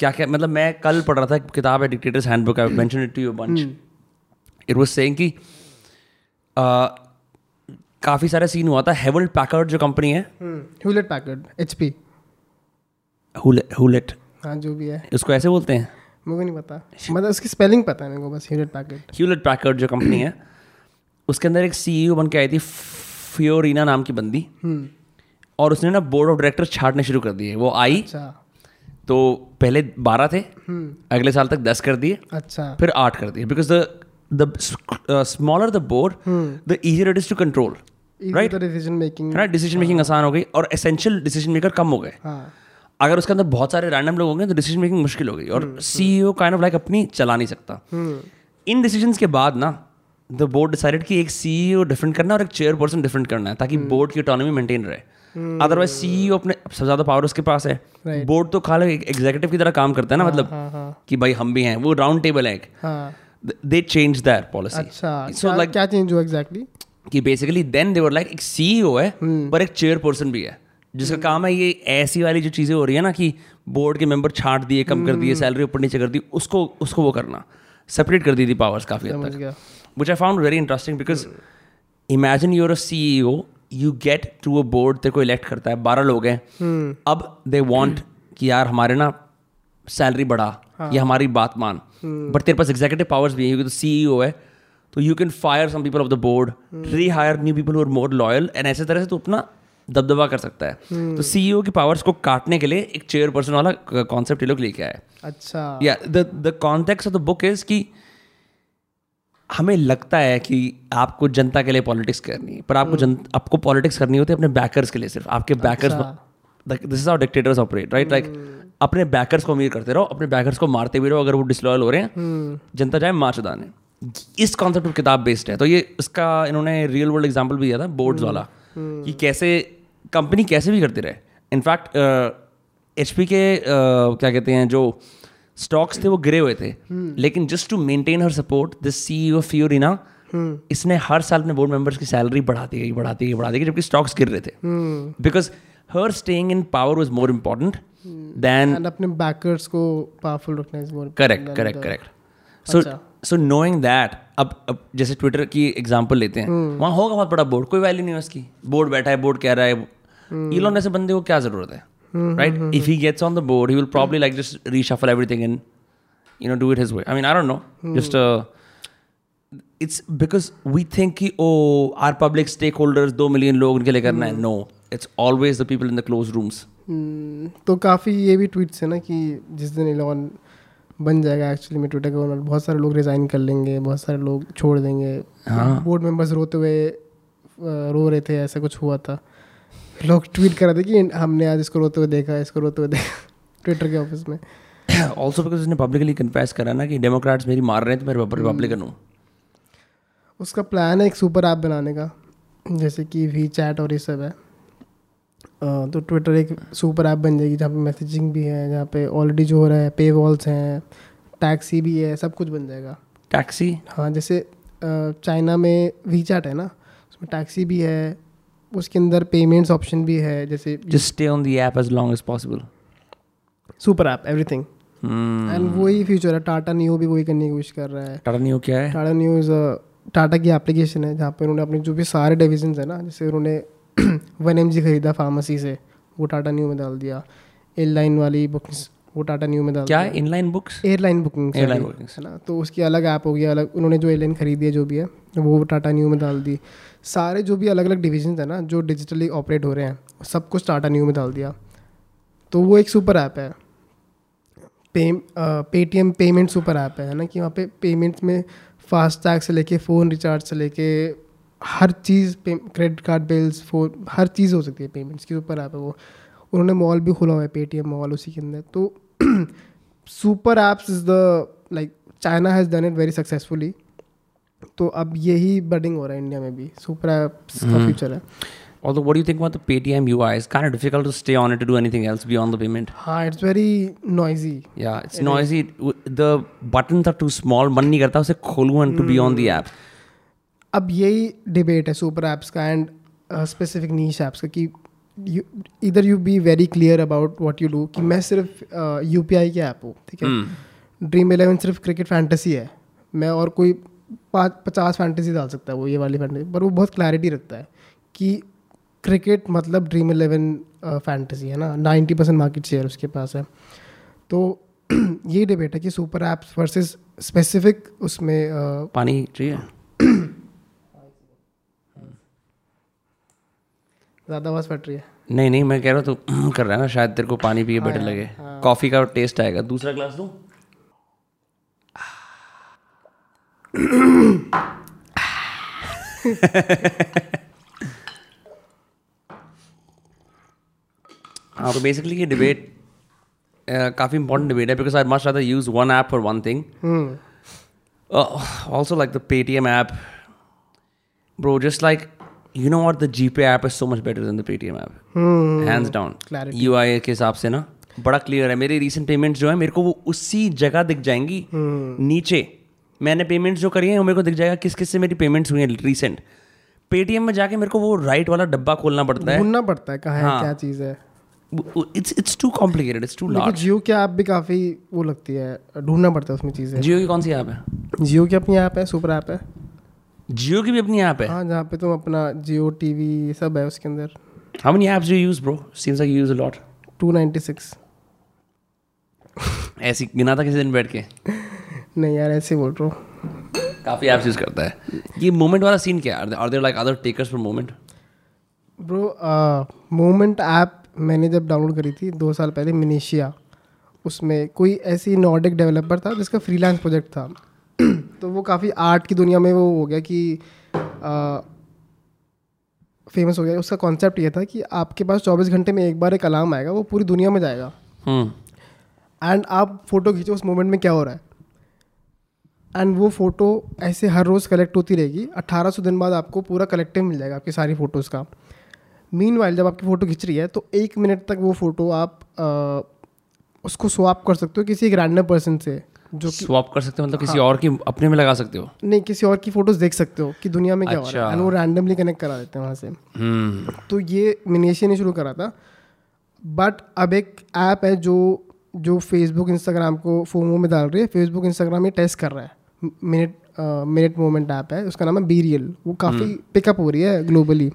क्या क्या मतलब मैं कल पढ़ रहा था एक किताब है dictators handbook I mention it to you bunch it was saying कि काफ़ी सारा सीन हुआ था। हेवल्ड पैकर्ड जो कंपनी है। Hewlett Packard H P Hewlett हाँ जो भी है। उसको ऐसे बोलते हैं? को नहीं पता। मतलब उसकी स्पेलिंग पता है मेरे को बस ह्यूलेट पैकर्ड ह्यूलेट पैकर्ड जो कंपनी है उसके अंदर एक सीईओ बन के आई थी फियोरिना नाम की बंदी। और उसने ना बोर्ड ऑफ़ डायरेक्टर छाटने शुरू कर दिए। वो आई अच्छा। तो पहले बारह थे अगले साल तक दस कर दिए अच्छा। फिर आठ कर दिए। Because the the smaller the board the easier it is to control right decision making right decision making आसान हो गई और एसेंशियल डिसीज़न मेकर कम हो गए। हाँ। अगर उसके अंदर बहुत सारे रैंडम लोग होंगे तो डिसीज़न मेकिंग मुश्किल हो गई और सीईओ काइंड ऑफ़ लाइक अपनी चला नहीं सकता। इन डिसीज़न के बाद ना द बोर्ड डिसाइडेड कि एक सीईओ डिफरेंट करना है और एक चेयर पर्सन डिफरेंट करना है ताकि बोर्ड की ऑटोनॉमी मेंटेन रहे। अदरवाइज़ सीईओ अपने सबसे ज़्यादा पावर उसके पास है। Right. बोर्ड तो खाली एग्जीक्यूटिव की तरह काम करता है ना मतलब हाँ हाँ कि भाई हम भी हैं। वो राउंड टेबल है एक। हाँ। They change that policy so like क्या चेंज हुआ एग्जैक्टली कि basically then they were like एक सीईओ है पर एक चेयर पर्सन भी है जिसका काम है ये ऐसी वाली जो चीज़ें हो रही है ना कि बोर्ड के मेंबर छांट दिए कम कर दिए सैलरी ऊपर नीचे कर दी उसको उसको वो करना। सेपरेट कर दी थी पावर्स काफ़ी हद तक। Which I found very interesting because imagine you're a C you get to a board तेरे को इलेक्ट करता है बारह लोग हैं। अब दे वॉन्ट कि यार हमारे ना सैलरी बढ़ा या हमारी बात मान। बट तेरे पास एग्जीक्यूटिव पावर्स भी है क्योंकि तो सीईओ है तो you can fire some people of the board rehire new people are more loyal and ऐसे तरह से तू अपना दबदबा कर सकता है। तो सीईओ की पावर्स को काटने के लिए एक चेयर पर्सन वाला कॉन्सेप्ट ये लोग लेके आए। अच्छा। या the the context of the book is कि हमें लगता है कि आपको जनता के लिए पॉलिटिक्स करनी है पर आपको जन आपको पॉलिटिक्स करनी होती है अपने बैकर्स के लिए सिर्फ़ आपके backers this is how dictators operate right like अपने बैकर्स को अमीर करते रहो अपने बैकर्स को मारते भी रहो अगर वो डिसलॉयल हो रहे हैं जनता जाए मार्च दाने इस कॉन्सेप्ट पर किताब बेस्ड है तो ये इसका इन्होंने रियल वर्ल्ड एग्ज़ाम्पल भी दिया था बोर्ड्स वाला कि कैसे कंपनी कैसे भी करती रहे। इनफैक्ट एच पी के uh, क्या कहते हैं जो स्टॉक्स थे वो गिरे हुए थे। लेकिन just to maintain her support this CEO Fiorina इसने हर साल अपने बोर्ड मेंबर्स की सैलरी बढ़ाती गई बढ़ाती गई बढ़ाती गई जबकि स्टॉक्स गिर रहे थे। Because her staying in power was more important than अपने बैकर्स को पावरफुल रखना is more correct correct correct so so knowing that अब अब जैसे ट्विटर की एग्जांपल लेते हैं वहाँ होगा बहुत बड़ा बोर्ड कोई वैल्यू नहीं है उसकी। बोर्ड बैठा है बोर्ड कह रहा है। इलॉन ऐसे बंदे को क्या ज़रूरत है? Right if he gets on the board he will probably like just reshuffle everything in you know do it his way. I mean i don't know. Just uh it's because we think कि oh our public stakeholders दो million लोग उनके लिए करना है no it's always the people in the closed rooms. हम्म, तो काफ़ी ये भी ट्वीट्स है ना कि जिस दिन इलॉन बन जाएगा एक्चुअली में ट्विटर का ओनर बहुत सारे लोग रिजाइन कर लेंगे बहुत सारे लोग छोड़ देंगे। हाँ। बोर्ड मेंबर्स रोते हुए रो रहे थे ऐसा कुछ हुआ था। लोग ट्वीट कर रहे थे कि हमने आज इसको रोते हुए देखा इसको रोते हुए देखा। ट्विटर के ऑफ़िस में। Also because उसने publicly confess करा ना कि डेमोक्रेट्स मेरी मार रहे हैं तो मैं रिपब्लिकन हूँ। उसका प्लान है एक सुपर ऐप बनाने का जैसे कि वी चैट और ये सब है। तो ट्विटर एक सुपर ऐप बन जाएगी जहाँ पे मैसेजिंग भी है जहाँ पे ऑलरेडी जो हो रहा है पे वॉल्स हैं टैक्सी भी है सब कुछ बन जाएगा। टैक्सी हाँ जैसे चाइना में वी चैट है ना उसमें टैक्सी भी है उसके अंदर पेमेंट्स ऑप्शन भी है जैसे just stay on the app as long as possible. Super app everything. And वही फ्यूचर है टाटा न्यू भी वही करने की कोशिश कर रहा है। टाटा न्यू क्या है? टाटा न्यू न्यूज़ टाटा की एप्लीकेशन है जहाँ पे उन्होंने अपने जो भी सारे डिविजन है ना जैसे उन्होंने वन एम जी खरीदा फार्मेसी से वो टाटा न्यू में डाल दिया। एयरलाइन वाली बुकिंग्स वो टाटा न्यू में डाल क्या? है inline books airline booking Airline bookings. है ना? तो उसकी अलग ऐप होगी अलग उन्होंने जो एयरलाइन खरीदी है जो भी है वो टाटा न्यू में डाल दी। सारे जो भी अलग अलग डिविजन है ना, जो डिजिटली ऑपरेट हो रहे हैं सब कुछ टाटा न्यू में डाल दिया। तो वो एक सुपर ऐप है। पे पेटीएम पेमेंट सुपर ऐप है ना? कि वहाँ पे पेमेंट्स में फास्ट टैग से लेके फ़ोन रिचार्ज से लेके हर चीज़ क्रेडिट कार्ड बिल्स फ़ोन हर चीज़ हो सकती है पेमेंट्स की सुपर ऐप है वो। उन्होंने मॉल भी खोला हुआ है पेटीएम मॉल उसी के अंदर। तो super apps is the like China has done it very successfully तो अब यही बडिंग हो रहा है इंडिया में भी सुपर ऐप्स का फ्यूचर है Although, what do you think about the Paytm UI? It's kind of difficult to stay on it to do anything else beyond the payment. हाँ it's very noisy Yeah, it's it noisy. W- The buttons are too small. मन नहीं करता उसे खोलूं and to be on the app. अब यही debate है super apps का एंड स्पेसिफिक नीश ऐप्स का कि इधर you be very clear about what you do कि मैं सिर्फ़ यू पी आई की ऐप हूँ ठीक है Hmm. ड्रीम इलेवन सिर्फ़ क्रिकेट फैंटेसी है मैं और कोई पाँच पचास फैंटेसी डाल सकता है वो ये वाली फैंटेसी पर वो बहुत क्लैरिटी रखता है कि क्रिकेट मतलब ड्रीम इलेवन फैंटेसी है ना? नाइन्टी परसेंट मार्केट शेयर उसके पास है। तो ये डिबेट है कि सुपर ऐप्स वर्सेस स्पेसिफिक उसमें uh, पानी चाहिए? ज़्यादा आवाज़ फट रही है। नहीं नहीं मैं कह रहा हूँ तू कर रहा है ना शायद तेरे को पानी पिए बेटर लगे। कॉफ़ी का टेस्ट आएगा। दूसरा ग्लास दूँ? हाँ, तो बेसिकली ये डिबेट uh, काफ़ी इंपॉर्टेंट डिबेट है because I must rather use one app for one thing also like the Paytm app bro just like you know what the G pay app is so much better than the Paytm app hands down U I के हिसाब से ना बड़ा clear है। मेरी recent payments जो है मेरे को वो उसी जगह दिख जाएँगी hmm. नीचे। मैंने पेमेंट्स जो करी हैं वो मेरे को दिख जाएगा किस किस से मेरी पेमेंट्स हुई हैं रिसेंट पेटीएम में जाके मेरे को वो राइट वाला डब्बा खोलना पड़ता है। ढूंढना पड़ता है कहाँ है हाँ। क्या चीज़ है। It's it's too complicated it's too large Jio की ऐप भी काफ़ी वो लगती है ढूंढना पड़ता है उसमें चीज़ें। जियो की कौन सी ऐप है? जियो की अपनी ऐप है सुपर ऐप है। जियो की भी अपनी ऐप है? हाँ जहाँ पे तुम अपना जियो टीवी ये सब है उसके अंदर। How many apps do use bro seems like you use a lot two ninety six ऐसी गिना था किसी दिन बैठ के। नहीं यार ऐसे बोल रहा हूँ। काफ़ी एप्स यूज़ करता है। ये मोमेंट वाला सीन क्या है? Are there like other takers for moment bro moment app मैंने जब डाउनलोड करी थी दो साल पहले मिनीशिया उसमें कोई ऐसी नॉर्डिक डेवलपर था जिसका फ्रीलांस प्रोजेक्ट था। तो वो काफ़ी आर्ट की दुनिया में वो हो गया कि फ़ेमस हो गया। उसका कॉन्सेप्ट ये था कि आपके पास चौबीस घंटे में एक बार एक अलार्म आएगा वो पूरी दुनिया में जाएगा। हम्म। एंड आप फ़ोटो खींचो उस मोमेंट में क्या हो रहा है? एंड वो फ़ोटो ऐसे हर रोज़ कलेक्ट होती रहेगी। 1800 दिन बाद आपको पूरा कलेक्टिव मिल जाएगा आपकी सारी फ़ोटोज़ का। मीन वाइल जब आपकी फ़ोटो खिंच रही है तो एक मिनट तक वो फ़ोटो आप अ, उसको स्वाप कर सकते हो किसी एक रैंडम पर्सन से जो स्वैप कर सकते हो मतलब किसी और की अपने में लगा सकते हो? नहीं किसी और की फ़ोटोज़ देख सकते हो कि दुनिया में क्या अच्छा। हो रहा अच्छा। है एंड वो रैंडमली कनेक्ट करा देते हैं वहाँ से। हम्म। तो ये मिनेशिया ने शुरू करा था। बट अब एक ऐप है जो जो फेसबुक इंस्टाग्राम को फोमो में डाल रही है। फेसबुक इंस्टाग्राम ये टेस्ट कर रहा है। मिनट मिनट मोमेंट ऐप है उसका नाम है बी रियल वो काफ़ी पिकअप हो रही है ग्लोबली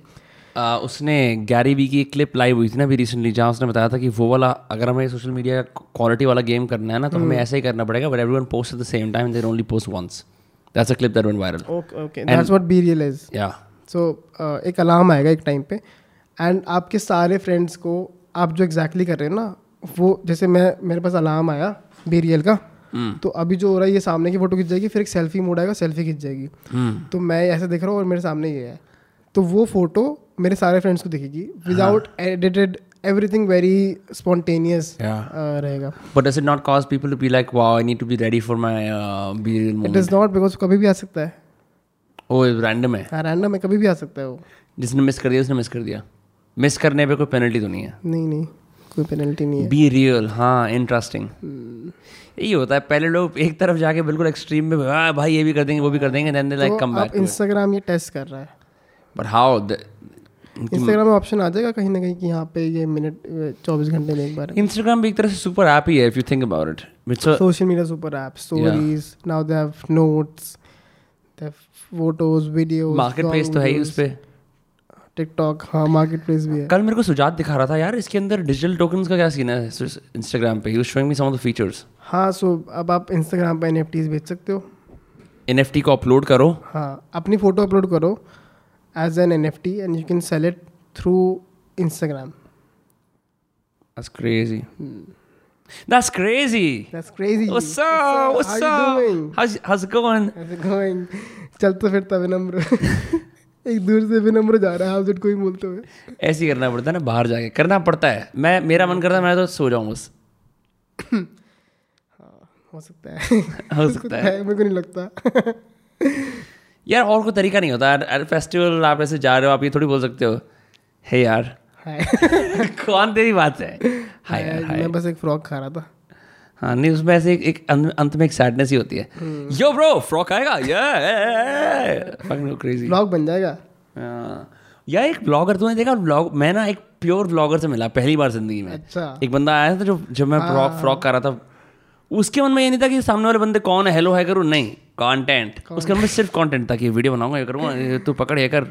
आ, उसने गैरी वी की एक क्लिप लाइव हुई थी ना अभी रिसेंटली जहाँ उसने बताया था कि वो वाला अगर हमें सोशल मीडिया क्वालिटी वाला गेम करना है ना तो हमें ऐसा ही करना पड़ेगा but everyone post at the same time their only post once that's a clip that went viral okay okay that's what BeReal is या सो एक अलार्म आएगा एक टाइम पे। एंड आपके सारे फ्रेंड्स को आप जो एग्जैक्टली exactly कर रहे हैं ना वो जैसे मैं मेरे पास अलार्म आया बी रियल का तो अभी जो हो रहा है ये सामने की फ़ोटो खिंच जाएगी फिर एक सेल्फी मोड आएगा सेल्फी खिंच जाएगी। तो मैं ऐसे देख रहा हूँ और मेरे सामने ये है। तो वो फ़ोटो मेरे सारे फ्रेंड्स को दिखेगी। Without edited everything very spontaneous Yeah. रहेगा। But does it not cause people to be like, wow, I need to be ready for my uh, it moment? Is not because कभी भी आ सकता है। Oh, random है। हाँ random है कभी भी आ सकता है वो। जिसने मिस कर दिया उसने मिस कर दिया। मिस करने पे कोई पेनल्टी तो नहीं है। नहीं नहीं कोई पेनल्टी नहीं है। बी रियल हाँ इंटरेस्टिंग यही होता है पहले लोग एक तरफ़ जाके बिल्कुल एक्सट्रीम में "हाँ, भाई ये भी कर देंगे वो भी कर देंगे then they like come back Instagram ये टेस्ट कर रहा है? बट हाउ इंस्टाग्राम में ऑप्शन आ जाएगा कहीं ना कहीं कि यहाँ पे ये मिनट चौबीस घंटे में एक बार? इंस्टाग्राम भी एक तरह से सुपर ऐप ही है if you think about it social media super app stories now they have notes they have photos videos marketplace तो है ही उस पे टिकटॉक हाँ मार्केट प्लेस भी है कल मेरे को सुजात दिखा रहा था यार इसके अंदर डिजिटल टोकन का क्या सीन है इंस्टाग्राम पे ही showing me some of the features हाँ सो अब आप इंस्टाग्राम पे एन बेच सकते हो एनएफटी को अपलोड करो हाँ अपनी फ़ोटो अपलोड करो as an N F T and you can sell it through Instagram That's crazy. That's crazy. That's crazy What's up? What's up? How's how's it going? How's it going? चलता फिरता विनम्र एक दूर से विनम्र जा रहा है हाफ़ कोई बोलते हुए। ऐसे ही करना पड़ता है ना बाहर जाके। करना पड़ता है। मैं मेरा मन करता है मैं तो सो जाऊँ बस। हो सकता है। हो सकता है। है मेरे को नहीं लगता। यार और कोई तरीका नहीं होता। यार फेस्टिवल आप ऐसे जा रहे हो आप ये थोड़ी बोल सकते हो। हे यार। कौन तेरी बात है? हाय यार हाय मैं बस एक फ्रॉक खा रहा था। हाँ नहीं उसमें ऐसे एक, एक अंत में एक सैडनेस ही होती है। यो ब्रो फ्रॉक आएगा? ये क्रेजी ब्लॉग बन जाएगा। या एक ब्लॉगर तूने देखा ब्लॉग मैं ना एक प्योर ब्लॉगर से मिला पहली बार ज़िंदगी में। अच्छा। एक बंदा आया था जो जब मैं फ्रॉक फ्रॉक कर रहा था उसके मन में ये नहीं था कि सामने वाले बंदे कौन है हेलो है। करूँ नहीं कंटेंट उसके मन में सिर्फ़ कंटेंट था कि वीडियो बनाऊँगा ये करूँगा तू पकड़ ये कर।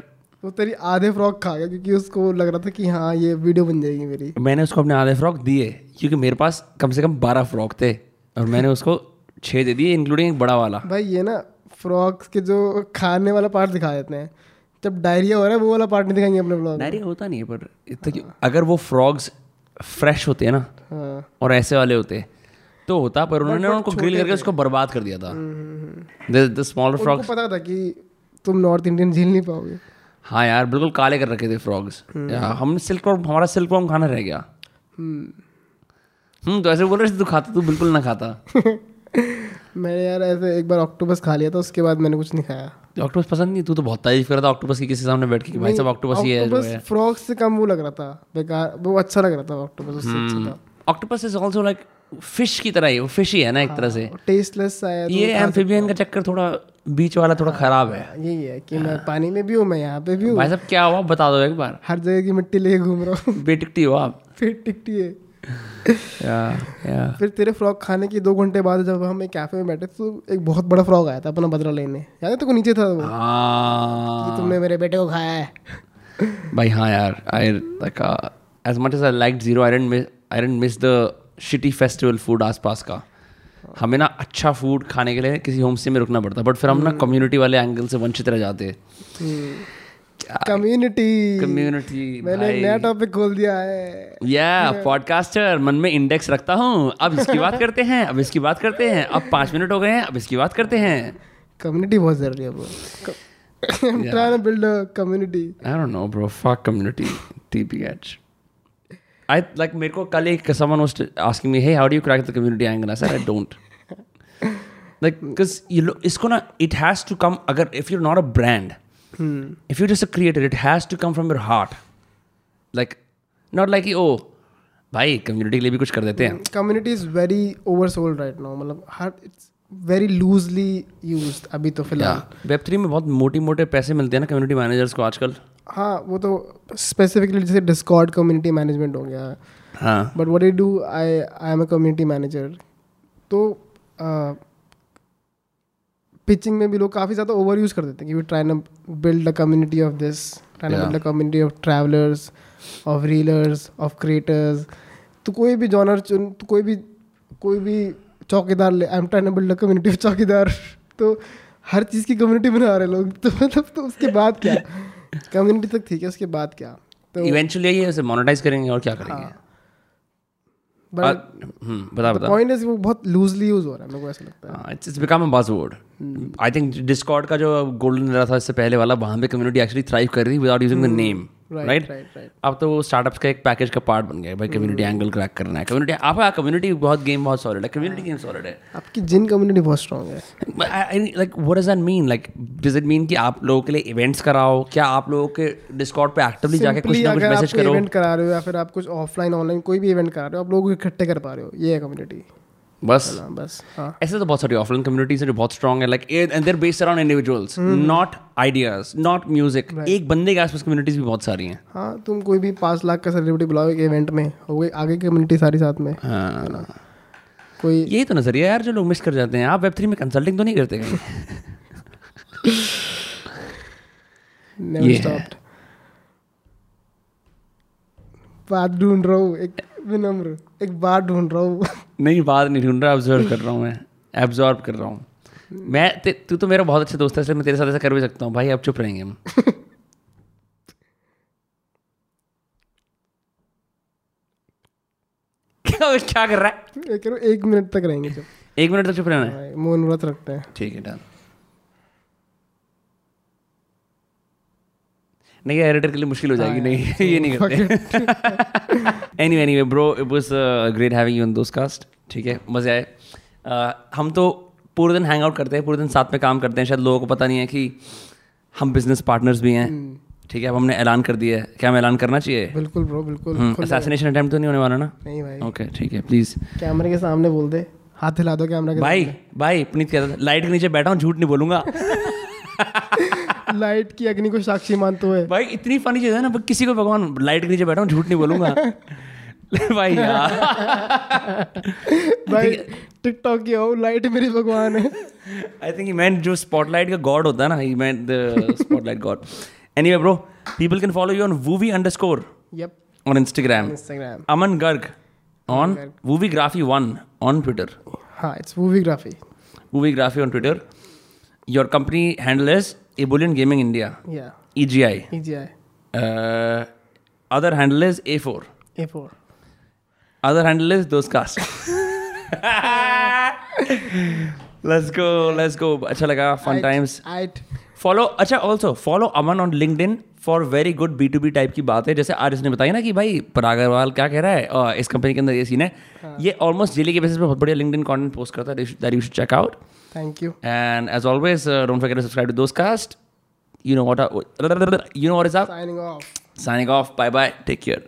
वो तेरी आधे फ्रॉक खा गया क्योंकि उसको लग रहा था कि हाँ ये वीडियो बन जाएगी मेरी। मैंने उसको अपने आधे फ्रॉक दिए क्योंकि मेरे पास कम से कम बारह फ्रॉक थे और मैंने उसको छः दे दिए इंक्लूडिंग एक बड़ा वाला। भाई ये ना फ्रॉक्स के जो खाने वाला पार्ट दिखा देते हैं। जब डायरिया हो रहा है वो वाला पार्ट नहीं दिखाएँगे अपने ब्लॉग डायरिया होता नहीं है पर इतना अगर वो फ्रॉग्स फ्रेश होते हैं ना हाँ। और ऐसे वाले होते तो होता पर उन्होंने उनको ग्रिल करके उसको बर्बाद कर दिया था। द स्मॉलर फ्रॉग पता था कि तुम नॉर्थ इंडियन झेल नहीं पाओगे। हाँ यार बिल्कुल काले कर रखे थे फ्रॉग्स हम सिल्क वर्म हमारा सिल्क वर्म खाना रह गया। हम्म। तो ऐसे बोल रहे थे तू खाता तू बिल्कुल ना खाता। मैंने यार ऐसे एक बार ऑक्टोपस खा लिया था उसके बाद मैंने कुछ नहीं खाया। ऑक्टोपस पसंद नहीं तू तो बहुत तारीफ़ कर रहा था ऑक्टोपस की किसी सामने बैठ के भाई साहब ऑक्टोपस ही है जो है। फ्रॉक से कम वो लग रहा था बेकार वो अच्छा लग रहा था ऑक्टोपस उससे अच्छा था। Octopus is also like fish की तरह ही वो फ़िश ही है ना एक तरह से। टेस्टलेस सा है तो ये एम्फीबियन का चक्कर थोड़ा बीच वाला थोड़ा खराब है। यही है कि मैं पानी में भी हूँ मैं यहाँ पे भी हूँ। भाई साहब क्या हुआ बता दो एक बार। हर जगह की मिट्टी लेके घूम रहा हूँ। बेटिकटी हो आप? फिर टिकटी है। या या। फिर तेरे फ्रॉक खाने के दो घंटे बाद जब हम एक कैफ़े में बैठे तो एक बहुत बड़ा फ्रॉक आया था अपना बदला लेने। याद है तो नीचे था वो? हाँ। कि तुमने मेरे बेटे को खाया है। भाई हाँ यार I like as much as I like zero I didn't miss I didn't miss the shitty festival food आसपास का। हमें ना अच्छा फ़ूड खाने के लिए किसी होम स्टे में रुकना पड़ता बट फिर हम ना कम्युनिटी वाले एंगल से वंचित रह जाते कम्युनिटी कम्युनिटी मैंने नया टॉपिक खोल दिया है या पॉडकास्टर मन में इंडेक्स रखता हूँ अब इसकी बात करते हैं अब इसकी बात करते हैं अब पाँच मिनट हो गए हैं अब इसकी बात करते हैं कम्युनिटी बहुत ज़रूरी है वो I'm trying to build a community. I don't know, bro. Fuck community. TPH. I like मेरे को कल एक someone was asking me, hey, how do you crack the community angle? I said, I don't. इसको ना it has to come अगर if you not a brand if you just creator it has to come from your heart like not like oh भाई community के लिए भी कुछ कर देते हैं community is very oversold right now मतलब हर इट्स वेरी लूजली यूज्ड अभी तो फ़िलहाल वेब थ्री में बहुत मोटी मोटे पैसे मिलते हैं ना कम्युनिटी मैनेजर्स को आजकल हाँ वो तो स्पेसिफिकली जैसे डिस्कॉर्ड कम्युनिटी मैनेजमेंट हो गया but what do I I am a community manager तो पिचिंग में भी लोग काफ़ी ज़्यादा ओवर यूज़ कर देते हैं कि we try build a community of this try Yeah. Build a community of travellers of reelers of creators तो कोई भी जॉनर चुन तो कोई भी कोई भी चौकीदार ले I am try build a community of chowkidar. तो हर चीज़ की कम्युनिटी बना रहे लोग। तो मतलब तो उसके बाद क्या? कम्युनिटी तक ठीक है उसके बाद क्या? तो इवेंचुअली ये उसे मोनेटाइज करेंगे और क्या करेंगे? हम्म, बता बता। पॉइंट इज़ वो बहुत लूजली यूज़ हो रहा है मेरे को ऐसा लगता है। It's it's become a buzzword I think Discord का जो गोल्डन था इससे पहले वाला वहाँ पे कम्युनिटी एक्चुअली थ्राइव कर रही without using the name right right right right अब तो वो स्टार्टअप्स का एक पैकेज का पार्ट बन गया भाई कम्युनिटी एंगल क्रैक करना है। कम्युनिटी आपका कम्युनिटी बहुत गेम बहुत सॉलिड है। कम्युनिटी गेम सॉलिड है। आपकी जिन कम्युनिटी बहुत स्ट्रांग है। Like what does that mean like does it mean कि आप लोगों के लिए इवेंट्स कराओ? क्या आप लोगों के डिस्कॉर्ड पे एक्टिवली जाके कुछ ना कुछ मैसेज करो? इवेंट करा रहे हो या फिर आप कुछ ऑफलाइन ऑनलाइन कोई भी इवेंट करा रहे हो आप लोगों को इकट्ठे कर पा रहे हो ये है कम्युनिटी बस। बस हाँ। ऐसे तो बहुत सारी ऑफलाइन कम्युनिटीज है जो बहुत स्ट्रॉन्ग है like and they're based around individuals not ideas not music एक बंदे के आसपास कम्युनिटीज भी बहुत सारी हैं। हाँ तुम कोई भी पाँच लाख का सेलिब्रिटी बुलाओ एक इवेंट में हो गई आगे की कम्युनिटी सारी साथ में। हाँ। कोई यही तो नज़रिया यार जो लोग मिस कर जाते हैं। आप वेब थ्री में कंसल्टिंग तो नहीं करते बात ढूंढ रहा हूँ एक विनम्र एक बात ढूंढ रहा हूँ। नहीं बात नहीं ढूंढ रहा ऑब्ज़र्व कर रहा हूँ मैं। एब्जॉर्ब कर रहा हूँ। मैं तू तो मेरा बहुत अच्छा दोस्त है इसलिए मैं तेरे साथ ऐसा कर भी सकता हूँ। भाई अब चुप रहेंगे। हम क्या क्या कर रहा है? एक मिनट तक रहेंगे एक मिनट तक चुप रहना है? हाँ, मौन व्रत रखते हैं। ठीक है डन। नहीं एडिटर के लिए मुश्किल हो जाएगी नहीं ये नहीं करते। Any any bro it was great having you in Dost cast ठीक है मज़े आए। Uh, हम तो पूरे दिन हैंग आउट करते हैं पूरे दिन साथ में काम करते हैं शायद लोगों को पता नहीं है कि हम बिज़नेस पार्टनर्स भी हैं। ठीक है अब हमने ऐलान कर दिया है। क्या हमें ऐलान करना चाहिए? बिल्कुल ब्रो बिल्कुल असैसिनेशन अटेम्प्ट तो नहीं होने वाला ना? नहीं भाई। ओके ठीक है प्लीज़ कैमरे के सामने बोल दे। हाथ हिला दो कैमरा के भाई भाई पुनीत कहता था लाइट के नीचे बैठा हूँ झूठ नहीं बोलूँगा। लाइट की अग्नि को साक्षी मानते हुए। भाई इतनी फनी चीज़ है ना किसी को भगवान लाइट के नीचे बैठा हूँ झूठ नहीं बोलूँगा। भाई यार भाई टिकटॉक की हो लाइट मेरी भगवान है। आई थिंक मैन जो स्पॉटलाइट का गॉड होता है ना man the spotlight god anyway bro people can follow you on Wovi underscore yup on Instagram. Instagram Aman Garg on Wovigraphy1 on Twitter. हाँ it's Movigraphy Wovigraphy on Twitter. Your company handle is Ebullient Gaming India, या EGI. EGI Uh, other handle is A4. A4 Other handle is Dostcast. let's go, let's go. अच्छा लगा, fun times. Follow अच्छा also follow Aman on LinkedIn for very good B to B type की बात है जैसे आज इसने बताई ना कि भाई पराग अग्रवाल क्या कह रहा है और इस कंपनी के अंदर ये सीन है ये ऑलमोस्ट डेली के बेसिस पे बहुत बढ़िया लिंकड इन कॉन्टेंट पोस्ट करता है that you should check out Thank you. And as always, uh, don't forget to subscribe to those cast. You know what? Are, you know what is up? Signing off. Signing off. Bye bye. Take care.